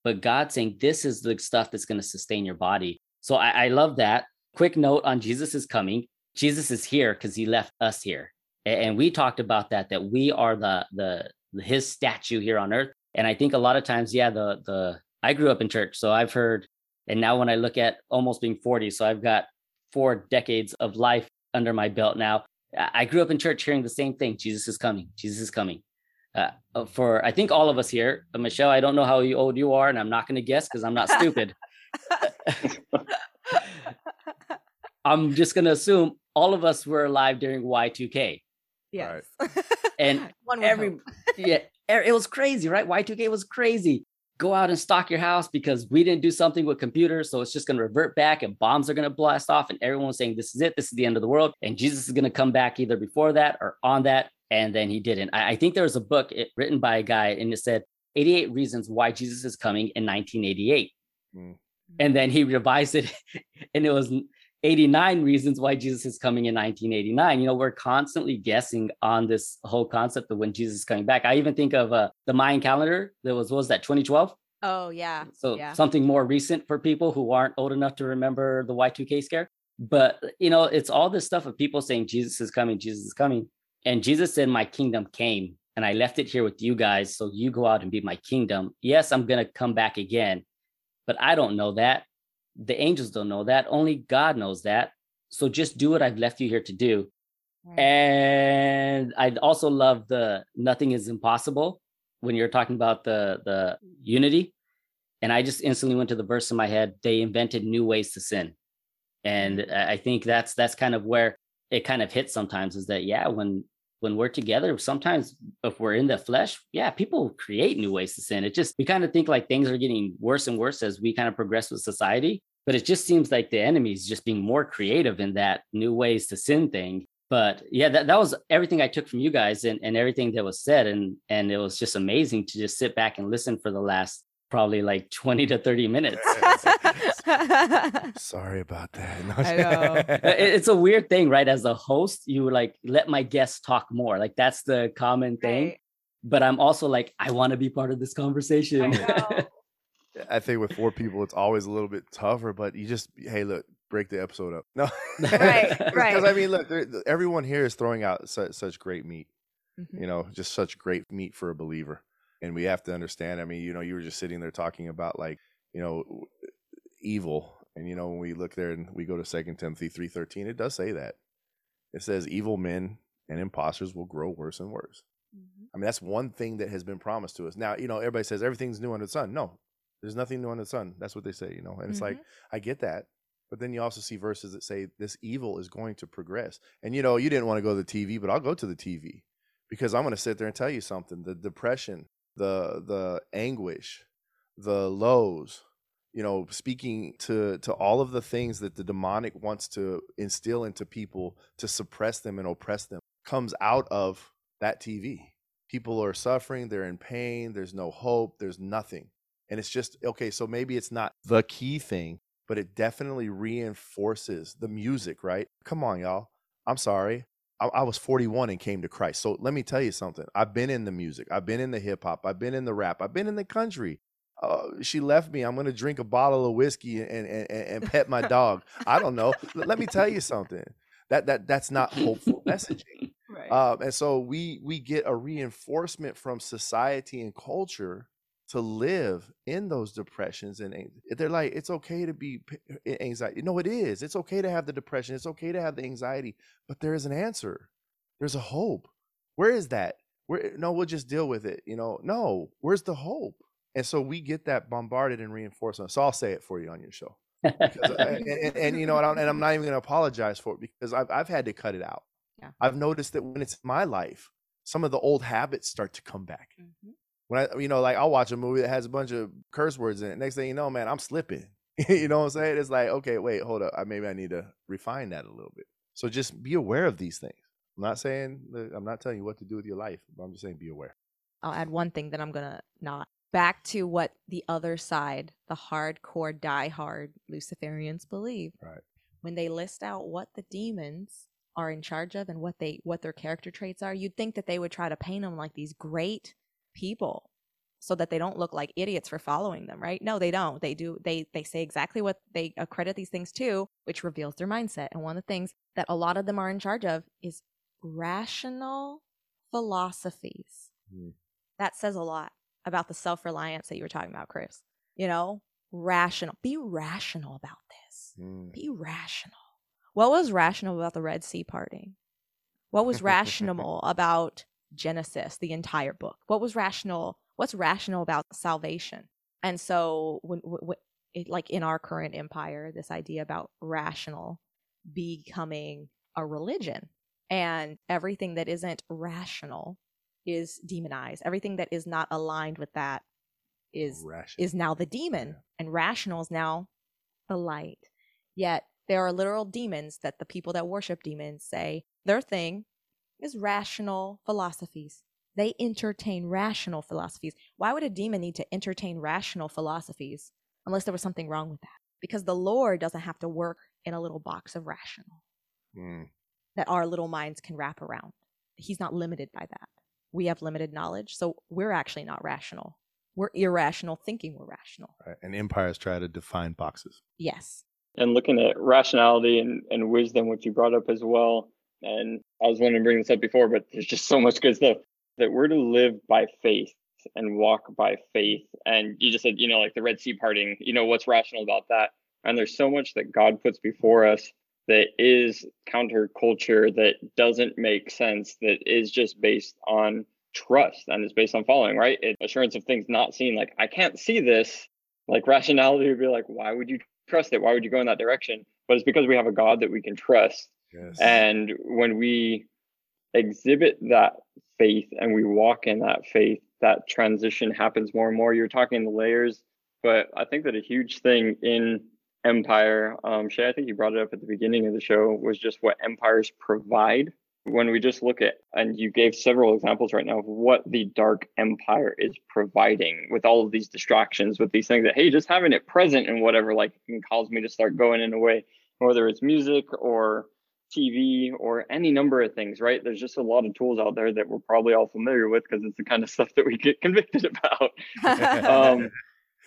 But God saying this is the stuff that's going to sustain your body. So I, I love that. Quick note on Jesus is coming. Jesus is here because he left us here. And we talked about that, that we are the the his statue here on earth. And I think a lot of times, yeah, the the I grew up in church. So I've heard, and now when I look at almost being 40, so I've got four decades of life under my belt now. I grew up in church hearing the same thing Jesus is coming, Jesus is coming uh, uh, for I think all of us here. Uh, Michelle, I don't know how old you are, and I'm not going to guess because I'm not stupid. I'm just going to assume all of us were alive during Y2K. Yes. Right. And One every yeah, it was crazy, right? Y2K was crazy. Go out and stock your house because we didn't do something with computers, so it's just going to revert back, and bombs are going to blast off, and everyone's saying this is it, this is the end of the world, and Jesus is going to come back either before that or on that and then he didn't. I, I think there was a book it, written by a guy, and it said 88 reasons why Jesus is coming in 1988. Mm. And then he revised it, and it was 89 reasons why Jesus is coming in 1989. You know, we're constantly guessing on this whole concept of when Jesus is coming back. I even think of uh, the Mayan calendar. That was what was that 2012? Oh yeah. So yeah. something more recent for people who aren't old enough to remember the Y2K scare. But you know, it's all this stuff of people saying Jesus is coming, Jesus is coming. And Jesus said, My kingdom came and I left it here with you guys. So you go out and be my kingdom. Yes, I'm going to come back again, but I don't know that. The angels don't know that. Only God knows that. So just do what I've left you here to do. Right. And I also love the nothing is impossible when you're talking about the the unity. And I just instantly went to the verse in my head. They invented new ways to sin. And mm. I think that's that's kind of where it kind of hits sometimes is that yeah, when when we're together, sometimes if we're in the flesh, yeah, people create new ways to sin. It just, we kind of think like things are getting worse and worse as we kind of progress with society. But it just seems like the enemy is just being more creative in that new ways to sin thing. But yeah, that, that was everything I took from you guys and, and everything that was said. And and it was just amazing to just sit back and listen for the last probably like 20 to 30 minutes. Sorry about that. No. I know. it's a weird thing, right? As a host, you like let my guests talk more. Like that's the common thing. Right. But I'm also like, I want to be part of this conversation. I, I think with four people, it's always a little bit tougher, but you just, hey, look, break the episode up. No, right, right. Because I mean, look, everyone here is throwing out such, such great meat. Mm-hmm. You know, just such great meat for a believer and we have to understand i mean you know you were just sitting there talking about like you know evil and you know when we look there and we go to second timothy 3.13 it does say that it says evil men and imposters will grow worse and worse mm-hmm. i mean that's one thing that has been promised to us now you know everybody says everything's new under the sun no there's nothing new under the sun that's what they say you know and mm-hmm. it's like mm-hmm. i get that But then you also see verses that say this evil is going to progress. And you know, you didn't want to go to the TV, but I'll go to the TV because I'm going to sit there and tell you something. The depression, the the anguish, the lows, you know, speaking to to all of the things that the demonic wants to instill into people to suppress them and oppress them comes out of that TV. People are suffering, they're in pain, there's no hope, there's nothing. And it's just okay, so maybe it's not the key thing, but it definitely reinforces the music, right? Come on, y'all. I'm sorry. I, I, was 41 and came to Christ. So let me tell you something. I've been in the music, I've been in the hip hop, I've been in the rap, I've been in the country. Uh, she left me. I'm going to drink a bottle of whiskey and, and, and, and pet my dog. I don't know. let me tell you something. That that that's not hopeful messaging. Right. Um, and so we we get a reinforcement from society and culture to live in those depressions and eh, they're like it's okay to be eh, eh, anxiety no it is. It's okay to have the depression. It's okay to have the anxiety but there is an answer. There's a hope. Where is that? Where no we'll just deal with it you know? No. Where's the hope? And so we get that bombarded and reinforcement so i'll say it for you on your show. Because, uh, and, and, and, you know and I'm not even going to apologize for it because I've, I've had to cut it out. Yeah. i've noticed that when it's my life some of the old habits start to come back. Mm-hmm when I, you know, like I'll watch a movie that has a bunch of curse words in it. Next thing you know, man, I'm slipping. you know what I'm saying? It's like, okay, wait, hold up. I, maybe I need to refine that a little bit. So just be aware of these things. I'm not saying, I'm not telling you what to do with your life, but I'm just saying be aware. I'll add one thing that I'm going to not. Back to what the other side, the hardcore, die-hard Luciferians believe. Right. When they list out what the demons are in charge of and what they what their character traits are, you'd think that they would try to paint them like these great people so that they don't look like idiots for following them right? No they don't. They do they they say exactly what they accredit these things to which reveals their mindset. And one of the things that a lot of them are in charge of is rational philosophies. Mm. that says a lot about the self-reliance that you were talking about chris. You know rational be rational about this. Mm. be rational. What was rational about the red sea parting? What was rational about Genesis, the entire book. What was rational? What's rational about salvation? And so, when, when it, like in our current empire, this idea about rational becoming a religion, and everything that isn't rational is demonized. Everything that is not aligned with that is rational. is now the demon, yeah. and rational is now the light. Yet there are literal demons that the people that worship demons say their thing is rational philosophies. They entertain rational philosophies. Why would a demon need to entertain rational philosophies unless there was something wrong with that? Because the Lord doesn't have to work in a little box of rational mm. that our little minds can wrap around. He's not limited by that. We have limited knowledge, so we're actually not rational. We're irrational thinking we're rational. Right. And empires try to define boxes. Yes. And looking at rationality and, and wisdom, which you brought up as well, and I was wanting to bring this up before, but there's just so much good stuff that we're to live by faith and walk by faith. And you just said, you know, like the Red Sea parting, you know, what's rational about that? And there's so much that God puts before us that is counterculture, that doesn't make sense, that is just based on trust and is based on following, right? Assurance of things not seen. Like, I can't see this. Like, rationality would be like, why would you trust it? Why would you go in that direction? But it's because we have a God that we can trust And when we exhibit that faith and we walk in that faith, that transition happens more and more. You're talking the layers, but I think that a huge thing in empire, um, Shay, I think you brought it up at the beginning of the show, was just what empires provide. When we just look at, and you gave several examples right now of what the dark empire is providing with all of these distractions, with these things that, hey, just having it present and whatever, like can cause me to start going in a way, whether it's music or TV or any number of things, right? There's just a lot of tools out there that we're probably all familiar with because it's the kind of stuff that we get convicted about. um,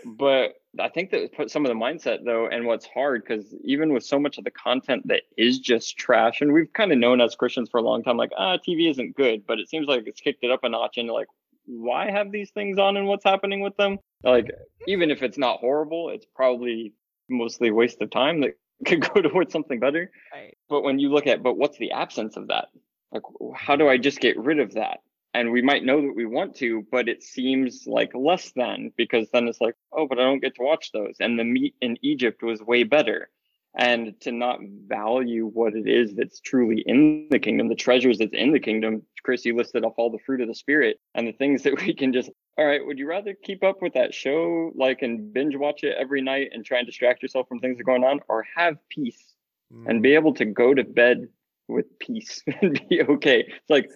but I think that put some of the mindset though, and what's hard because even with so much of the content that is just trash, and we've kind of known as Christians for a long time, like ah, TV isn't good, but it seems like it's kicked it up a notch and like, why have these things on and what's happening with them? Like, even if it's not horrible, it's probably mostly waste of time that could go towards something better. Right. But when you look at, but what's the absence of that? Like, how do I just get rid of that? And we might know that we want to, but it seems like less than because then it's like, oh, but I don't get to watch those. And the meat in Egypt was way better. and to not value what it is that's truly in the kingdom, the treasures that's in the kingdom. Chris, you listed off all the fruit of the spirit and the things that we can just, all right, would you rather keep up with that show, like, and binge watch it every night and try and distract yourself from things that are going on, or have peace mm. and be able to go to bed with peace and be okay? It's like,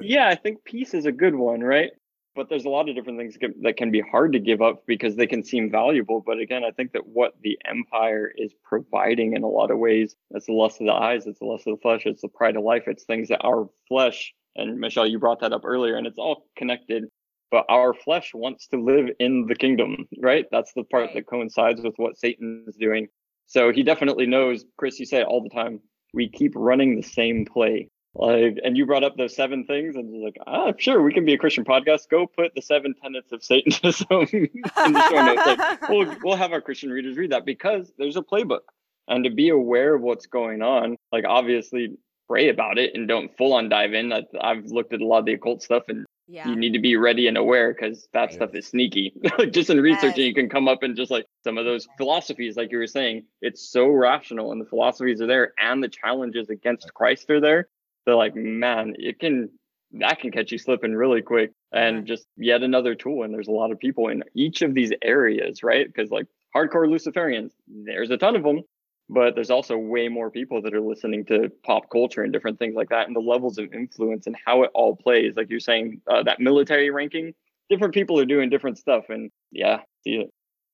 yeah, I think peace is a good one, right? but there's a lot of different things that can be hard to give up because they can seem valuable. But again, I think that what the empire is providing in a lot of ways, it's the lust of the eyes, it's the lust of the flesh, it's the pride of life, it's things that our flesh, and Michelle, you brought that up earlier, and it's all connected. But our flesh wants to live in the kingdom, right? That's the part right. that coincides with what Satan is doing. So he definitely knows, Chris, you say it all the time. We keep running the same play like, and you brought up those seven things, and you're like, ah, sure, we can be a Christian podcast. Go put the seven tenets of Satanism in the show notes. Like, we'll we'll have our Christian readers read that because there's a playbook, and to be aware of what's going on. Like, obviously, pray about it and don't full on dive in. I, I've looked at a lot of the occult stuff, and yeah. you need to be ready and aware because that right. stuff is sneaky. just in researching, yes. you can come up and just like some of those philosophies, like you were saying, it's so rational, and the philosophies are there, and the challenges against Christ are there they're like, man, it can that can catch you slipping really quick and just yet another tool. And there's a lot of people in each of these areas, right? Because like hardcore Luciferians, there's a ton of them, but there's also way more people that are listening to pop culture and different things like that and the levels of influence and how it all plays. Like you're saying, uh, that military ranking, different people are doing different stuff. And yeah, see it.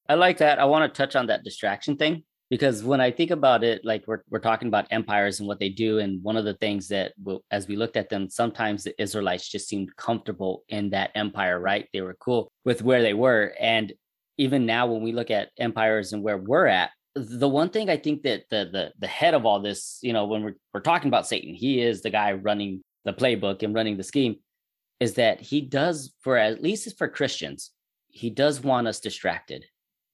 I like that. I want to touch on that distraction thing because when I think about it, like we're, we're talking about empires and what they do. And one of the things that, as we looked at them, sometimes the Israelites just seemed comfortable in that empire, right? They were cool with where they were. And even now, when we look at empires and where we're at, the one thing I think that the the the head of all this, you know, when we're we're talking about Satan, he is the guy running the playbook and running the scheme, is that he does for at least for Christians, he does want us distracted.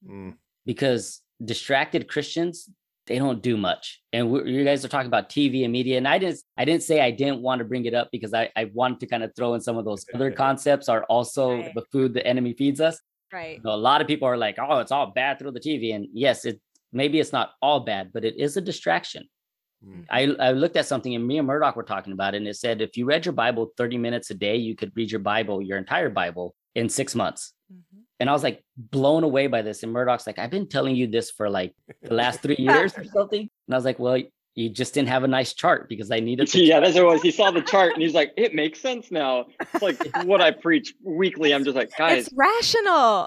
Mm. Because distracted Christians, they don't do much. And you guys are talking about TV and media, and I didn't, I didn't say I didn't want to bring it up because I, I wanted to kind of throw in some of those other concepts are also right. the food the enemy feeds us. Right. So a lot of people are like, oh, it's all bad through the TV, and yes, it maybe it's not all bad, but it is a distraction. Mm. I, I looked at something and me and Murdoch were talking about it, and it said if you read your Bible 30 minutes a day, you could read your Bible, your entire Bible, in six months. Mm-hmm. And I was like blown away by this. And Murdoch's like, I've been telling you this for like the last three years or something. And I was like, well, you just didn't have a nice chart because I needed. To yeah, that's what it was. He saw the chart and he's like, it makes sense now. It's like what I preach weekly. I'm just like, guys, it's rational.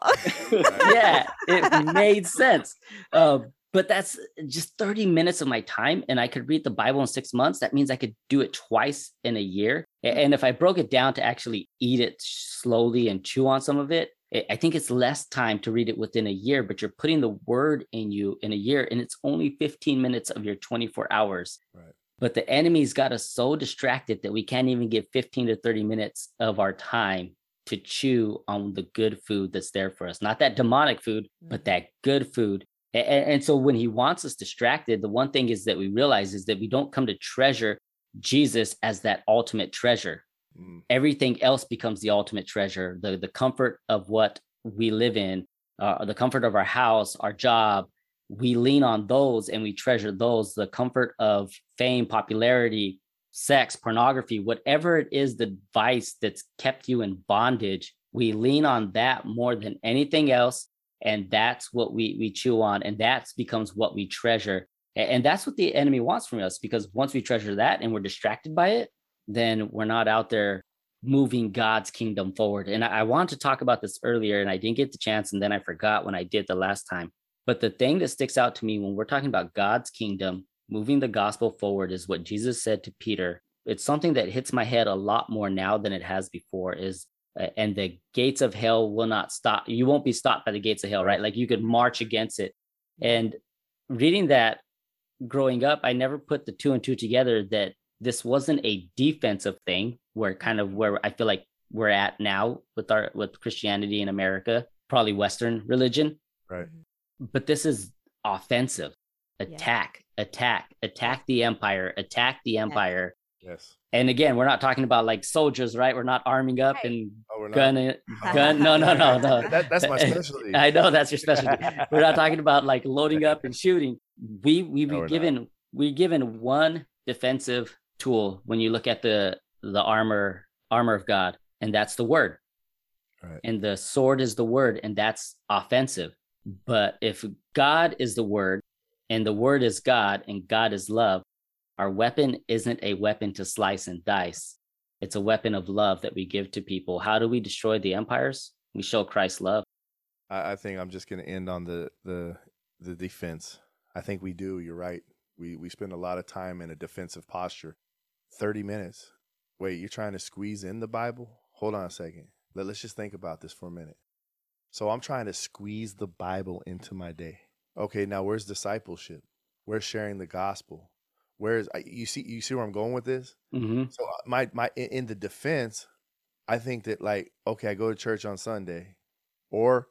yeah, it made sense. Uh, but that's just 30 minutes of my time and i could read the bible in six months that means i could do it twice in a year and if i broke it down to actually eat it slowly and chew on some of it I think it's less time to read it within a year, but you're putting the word in you in a year, and it's only 15 minutes of your 24 hours. Right. But the enemy's got us so distracted that we can't even give 15 to 30 minutes of our time to chew on the good food that's there for us. Not that demonic food, but mm-hmm. that good food. And, and so when he wants us distracted, the one thing is that we realize is that we don't come to treasure Jesus as that ultimate treasure Mm. Everything else becomes the ultimate treasure. The the comfort of what we live in, uh, the comfort of our house, our job. We lean on those and we treasure those. The comfort of fame, popularity, sex, pornography, whatever it is, the vice that's kept you in bondage. We lean on that more than anything else, and that's what we we chew on, and that becomes what we treasure. And that's what the enemy wants from us because once we treasure that and we're distracted by it, then we're not out there moving God's kingdom forward. And I, I wanted to talk about this earlier and I didn't get the chance. And then I forgot when I did the last time. But the thing that sticks out to me when we're talking about God's kingdom, moving the gospel forward, is what Jesus said to Peter. It's something that hits my head a lot more now than it has before. Is uh, and the gates of hell will not stop. You won't be stopped by the gates of hell, right? Like you could march against it. And reading that growing up, I never put the two and two together that this wasn't a defensive thing where kind of where I feel like we're at now with our with Christianity in America, probably Western religion. Right. Mm-hmm. But this is offensive. Attack, yeah. attack, attack the empire, attack the empire. Yes. And again, we're not talking about like soldiers, right? We're not arming up right. and oh, gun, gun. No, no, no, no. that, that's my specialty. I know that's your specialty. we're not talking about like loading up and shooting. we we No, be we're given we're given one defensive tool when you look at the the armor armor of God, and that's the word. Right. And the sword is the word, and that's offensive. But if God is the word, and the word is God, and God is love, our weapon isn't a weapon to slice and dice. It's a weapon of love that we give to people. How do we destroy the empires? We show Christ's love. I, I think I'm just going to end on the the the defense. I think we do. You're right. We we spend a lot of time in a defensive posture. Thirty minutes. Wait, you're trying to squeeze in the Bible? Hold on a second. Let, let's just think about this for a minute. So I'm trying to squeeze the Bible into my day. Okay, now where's discipleship? Where's sharing the gospel? Where's you see you see where I'm going with this? hmm So uh, my my in in the defense, I think that like okay, I go to church on Sunday, or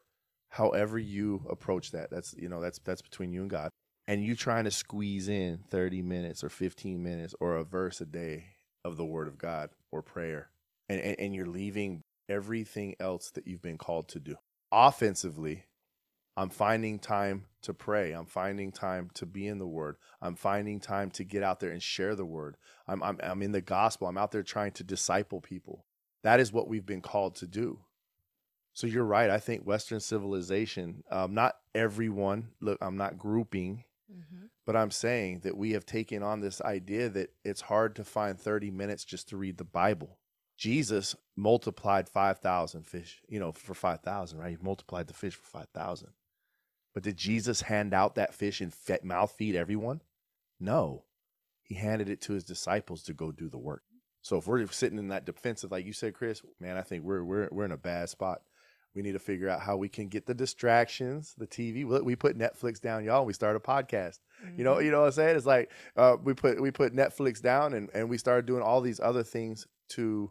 however you approach that. That's you know that's that's between you and God. And you trying to squeeze in 30 minutes or 15 minutes or a verse a day of the Word of God or prayer, and and, and you're leaving everything else that you've been called to do. Offensively, I'm finding time to pray. I'm finding time to be in the Word. I'm finding time to get out there and share the Word. I'm, I'm, I'm in the gospel. I'm out there trying to disciple people. That is what we've been called to do. So you're right. I think Western civilization, um, not everyone, look, I'm not grouping, Mm-hmm. but I'm saying that we have taken on this idea that it's hard to find 30 minutes just to read the Bible. Jesus multiplied 5,000 fish, you know, for 5,000, right? He multiplied the fish for 5,000. But did Jesus hand out that fish and mouth feed everyone? No. He handed it to his disciples to go do the work. So if we're sitting in that defensive, like you said, Chris, man, I think we're we're we're in a bad spot. We need to figure out how we can get the distractions, the TV. We- We put Netflix down, y'all. We start a podcast. You know, you know what I'm saying? It's like uh, we put we put Netflix down, and and we started doing all these other things to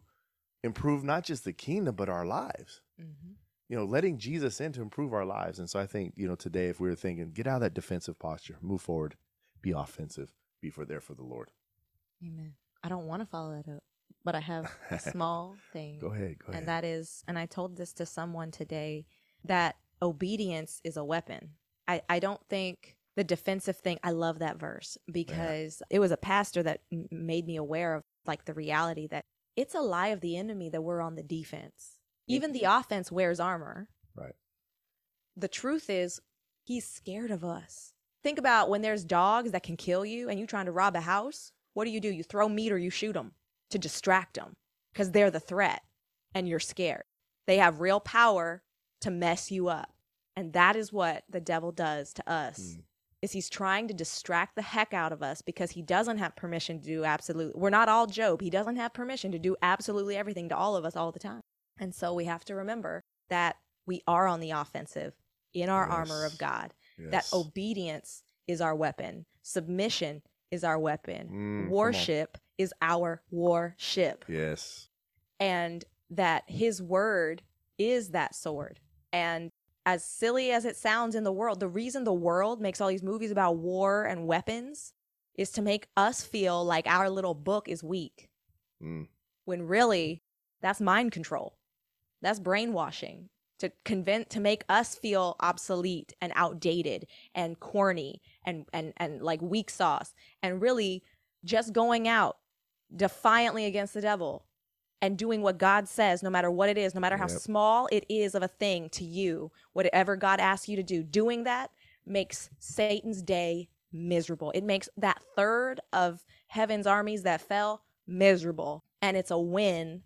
improve not just the kingdom but our lives. Mm-hmm. You know, letting Jesus in to improve our lives. And so I think you know today, if we were thinking, get out of that defensive posture, move forward, be offensive, be for there for the Lord. Amen. I don't want to follow that up, but I have a small thing. Go ahead, go ahead. And that is, and I told this to someone today, that obedience is a weapon. I, I don't think the defensive thing, I love that verse because it was a pastor that m- made me aware of like the reality that it's a lie of the enemy that we're on the defense. Even the offense wears armor. Right. The truth is, he's scared of us. Think about when there's dogs that can kill you and you trying to rob a house. What do you do? You throw meat or you shoot them to distract them because they're the threat and you're scared. They have real power to mess you up. And that is what the devil does to us. Mm. Is he's trying to distract the heck out of us because he doesn't have permission to do absolutely. We're not all Job. He doesn't have permission to do absolutely everything to all of us all the time. And so we have to remember that we are on the offensive in our armor of God. Yes. That obedience is our weapon. Submission is our weapon. Mm. Worship is our warship Yes. and that his word is that sword. And as silly as it sounds in the world, the reason the world makes all these movies about war and weapons is to make us feel like our little book is weak, Mm. when really that's mind control. That's brainwashing to convince to make us feel obsolete and outdated and corny and and and like weak sauce and really just going out defiantly against the devil and doing what God says, no matter what it is, no matter how Yep. small it is of a thing to you, whatever God asks you to do, doing that makes Satan's day miserable. It makes that third of heaven's armies that fell miserable. And it's a win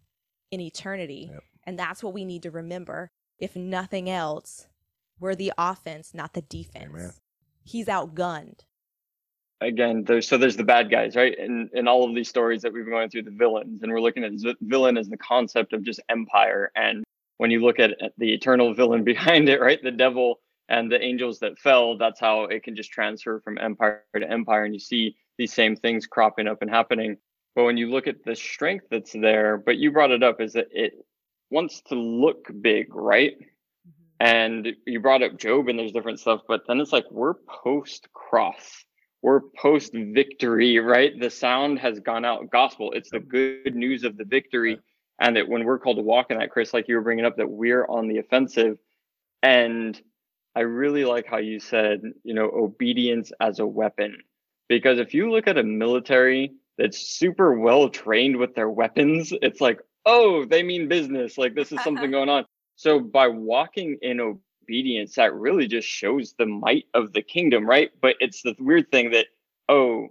in eternity. Yep. And that's what we need to remember. If nothing else, we're the offense, not the defense. Amen. He's outgunned. Again there's so there's the bad guys right? And in all of these stories that we've been going through the villains and we're looking at z- villain as the concept of just empire. And when you look at at the eternal villain behind it right the devil and the angels that fell that's how it can just transfer from empire to empire. And you see these same things cropping up and happening. But when you look at the strength that's there but you brought it up is that it wants to look big right? Mm-hmm. And you brought up Job and there's different stuff, but then it's like we're post cross, we're post victory, right? The sound has gone out. Gospel, it's the good news of the victory, and that when we're called to walk in that, Chris, like you were bringing up, that we're on the offensive, and I really like how you said, you know, obedience as a weapon. Because if you look at a military that's super well trained with their weapons, it's like, oh, they mean business. Like this is something going on. So by walking in obedience, that really just shows the might of the kingdom, right? But it's the weird thing that, oh,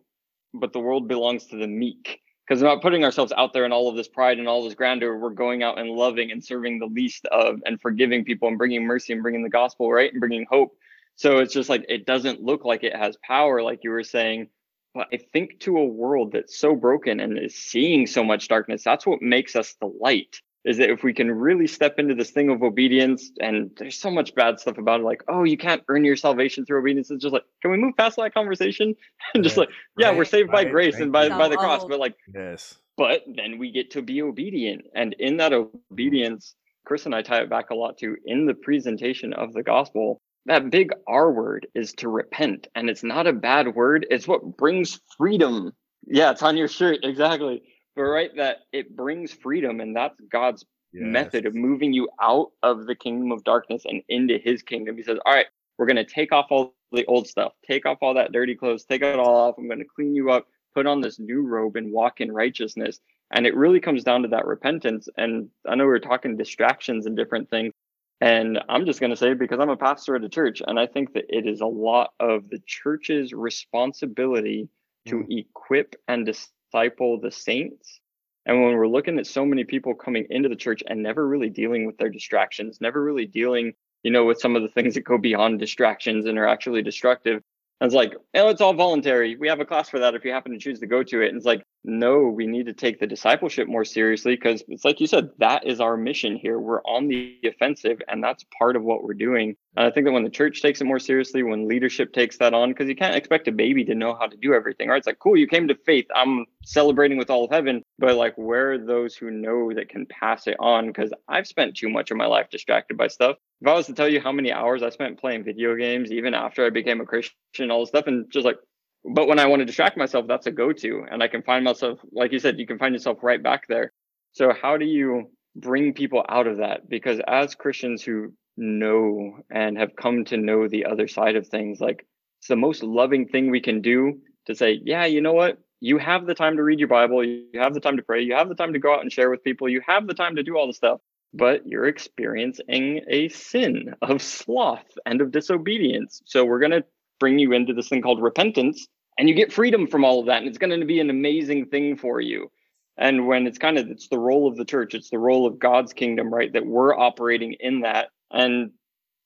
but the world belongs to the meek. Because we're not putting ourselves out there in all of this pride and all this grandeur. We're going out and loving and serving the least of and forgiving people and bringing mercy and bringing the gospel, right? And bringing hope. So it's just like, it doesn't look like it has power, like you were saying. But I think to a world that's so broken and is seeing so much darkness, that's what makes us the light is that if we can really step into this thing of obedience, and there's so much bad stuff about it, like, oh, you can't earn your salvation through obedience. It's just like, can we move past that conversation? and just like, yeah, right, we're saved by grace right. and by, It's by the cross. But like, Yes. but then we get to be obedient. And in that obedience, Chris and I tie it back a lot to in the presentation of the gospel, that big R word is to repent. And it's not a bad word, it's what brings freedom. Yeah, it's on your shirt. Exactly. But right, that it brings freedom, and that's God's Yes. method of moving you out of the kingdom of darkness and into his kingdom. He says, All right, we're going to take off all the old stuff, take off all that dirty clothes, take it all off. I'm going to clean you up, put on this new robe, and walk in righteousness. And it really comes down to that repentance. And I know we are talking distractions and different things. And I'm just going to say, because I'm a pastor at a church, and I think that it is a lot of the church's responsibility to mm. equip and disciple the saints and when we're looking at so many people coming into the church and never really dealing with their distractions, never really dealing, you know, with some of the things that go beyond distractions and are actually destructive. And it's like, oh, it's all voluntary. We have a class for that if you happen to choose to go to it. And it's like, no, we need to take the discipleship more seriously because it's like you said, that is our mission here. We're on the offensive, and that's part of what we're doing. And I think that when the church takes it more seriously, when leadership takes that on, because you can't expect a baby to know how to do everything, right? It's like, cool, you came to faith. I'm celebrating with all of heaven. But like, where are those who know that can pass it on? Because I've spent too much of my life distracted by stuff. If I was to tell you how many hours I spent playing video games, even after I became a Christian, all this stuff, and just like, but when I want to distract myself, that's a go to. And I can find myself, like you said, you can find yourself right back there. So, how do you bring people out of that? Because as Christians who know and have come to know the other side of things, like it's the most loving thing we can do to say, yeah, you know what? You have the time to read your Bible, you have the time to pray, you have the time to go out and share with people, you have the time to do all the stuff, but you're experiencing a sin of sloth and of disobedience. So, we're going to bring you into this thing called repentance and you get freedom from all of that and it's going to be an amazing thing for you. And when it's kind of it's the role of the church it's the role of god's kingdom right that we're operating in that. And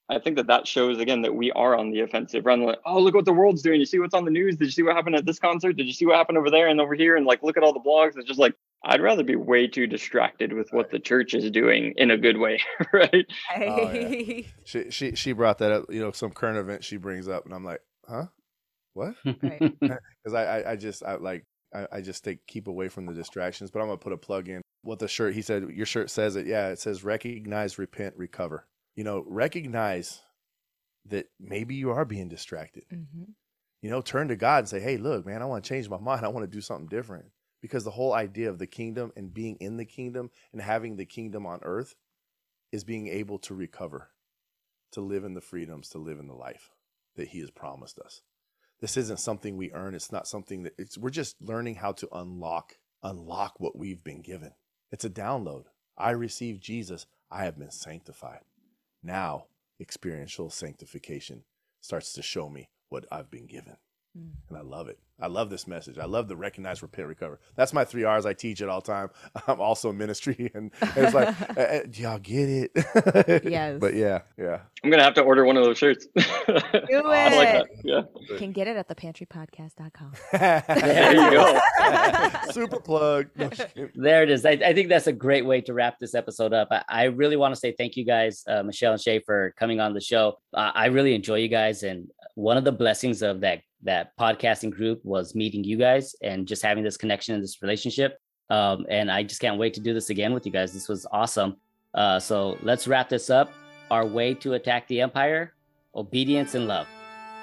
i think that that shows again that we are on the offensive. Rather than like oh look what the world's doing. You see what's on the news? Did you see what happened at this concert? Did you see what happened over there and over here? And like look at all the blogs. It's just like i'd rather be way too distracted with what the church is doing in a good way right Oh, yeah. She she she brought that up. You know, some current event she brings up, and I'm like, huh, what? Right. Because I, I I just I like I, I just stay keep away from the distractions. But I'm gonna put a plug in. What the shirt he said. Your shirt says it. Yeah, it says recognize, repent, recover. You know, recognize that maybe you are being distracted. Mhm. You know, turn to God and say, hey, look, man, I want to change my mind. I want to do something different. Because the whole idea of the kingdom and being in the kingdom and having the kingdom on earth is being able to recover, to live in the freedoms, to live in the life that He has promised us. This isn't something we earn. It's not something that it's we're just learning how to unlock, unlock what we've been given. It's a download. I received Jesus. I have been sanctified. Now experiential sanctification starts to show me what I've been given. Mm. And I love it. I love this message. I love the recognize, repent, recover. That's my three R's. I teach it all the time. I'm also in ministry, and it's like, do y'all get it? Yes. But yeah, yeah. i'm gonna have to order one of those shirts Do I like that. it. yeah You can get it at thepantrypodcast.com. There you go. Super plug. No. There it is. I, I think that's a great way to wrap this episode up. I, I really want to say thank you guys, uh, Michelle and Shay, for coming on the show. Uh, I really enjoy you guys, and one of the blessings of that that podcasting group was meeting you guys and just having this connection and this relationship. Um, and I just can't wait to do this again with you guys. This was awesome. Uh, so let's wrap this up. Our way to attack the empire: obedience and love.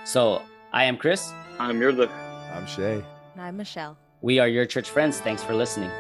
So I am Chris. i'm your the I'm Shay. And I'm Michelle. We are your church friends. Thanks for listening.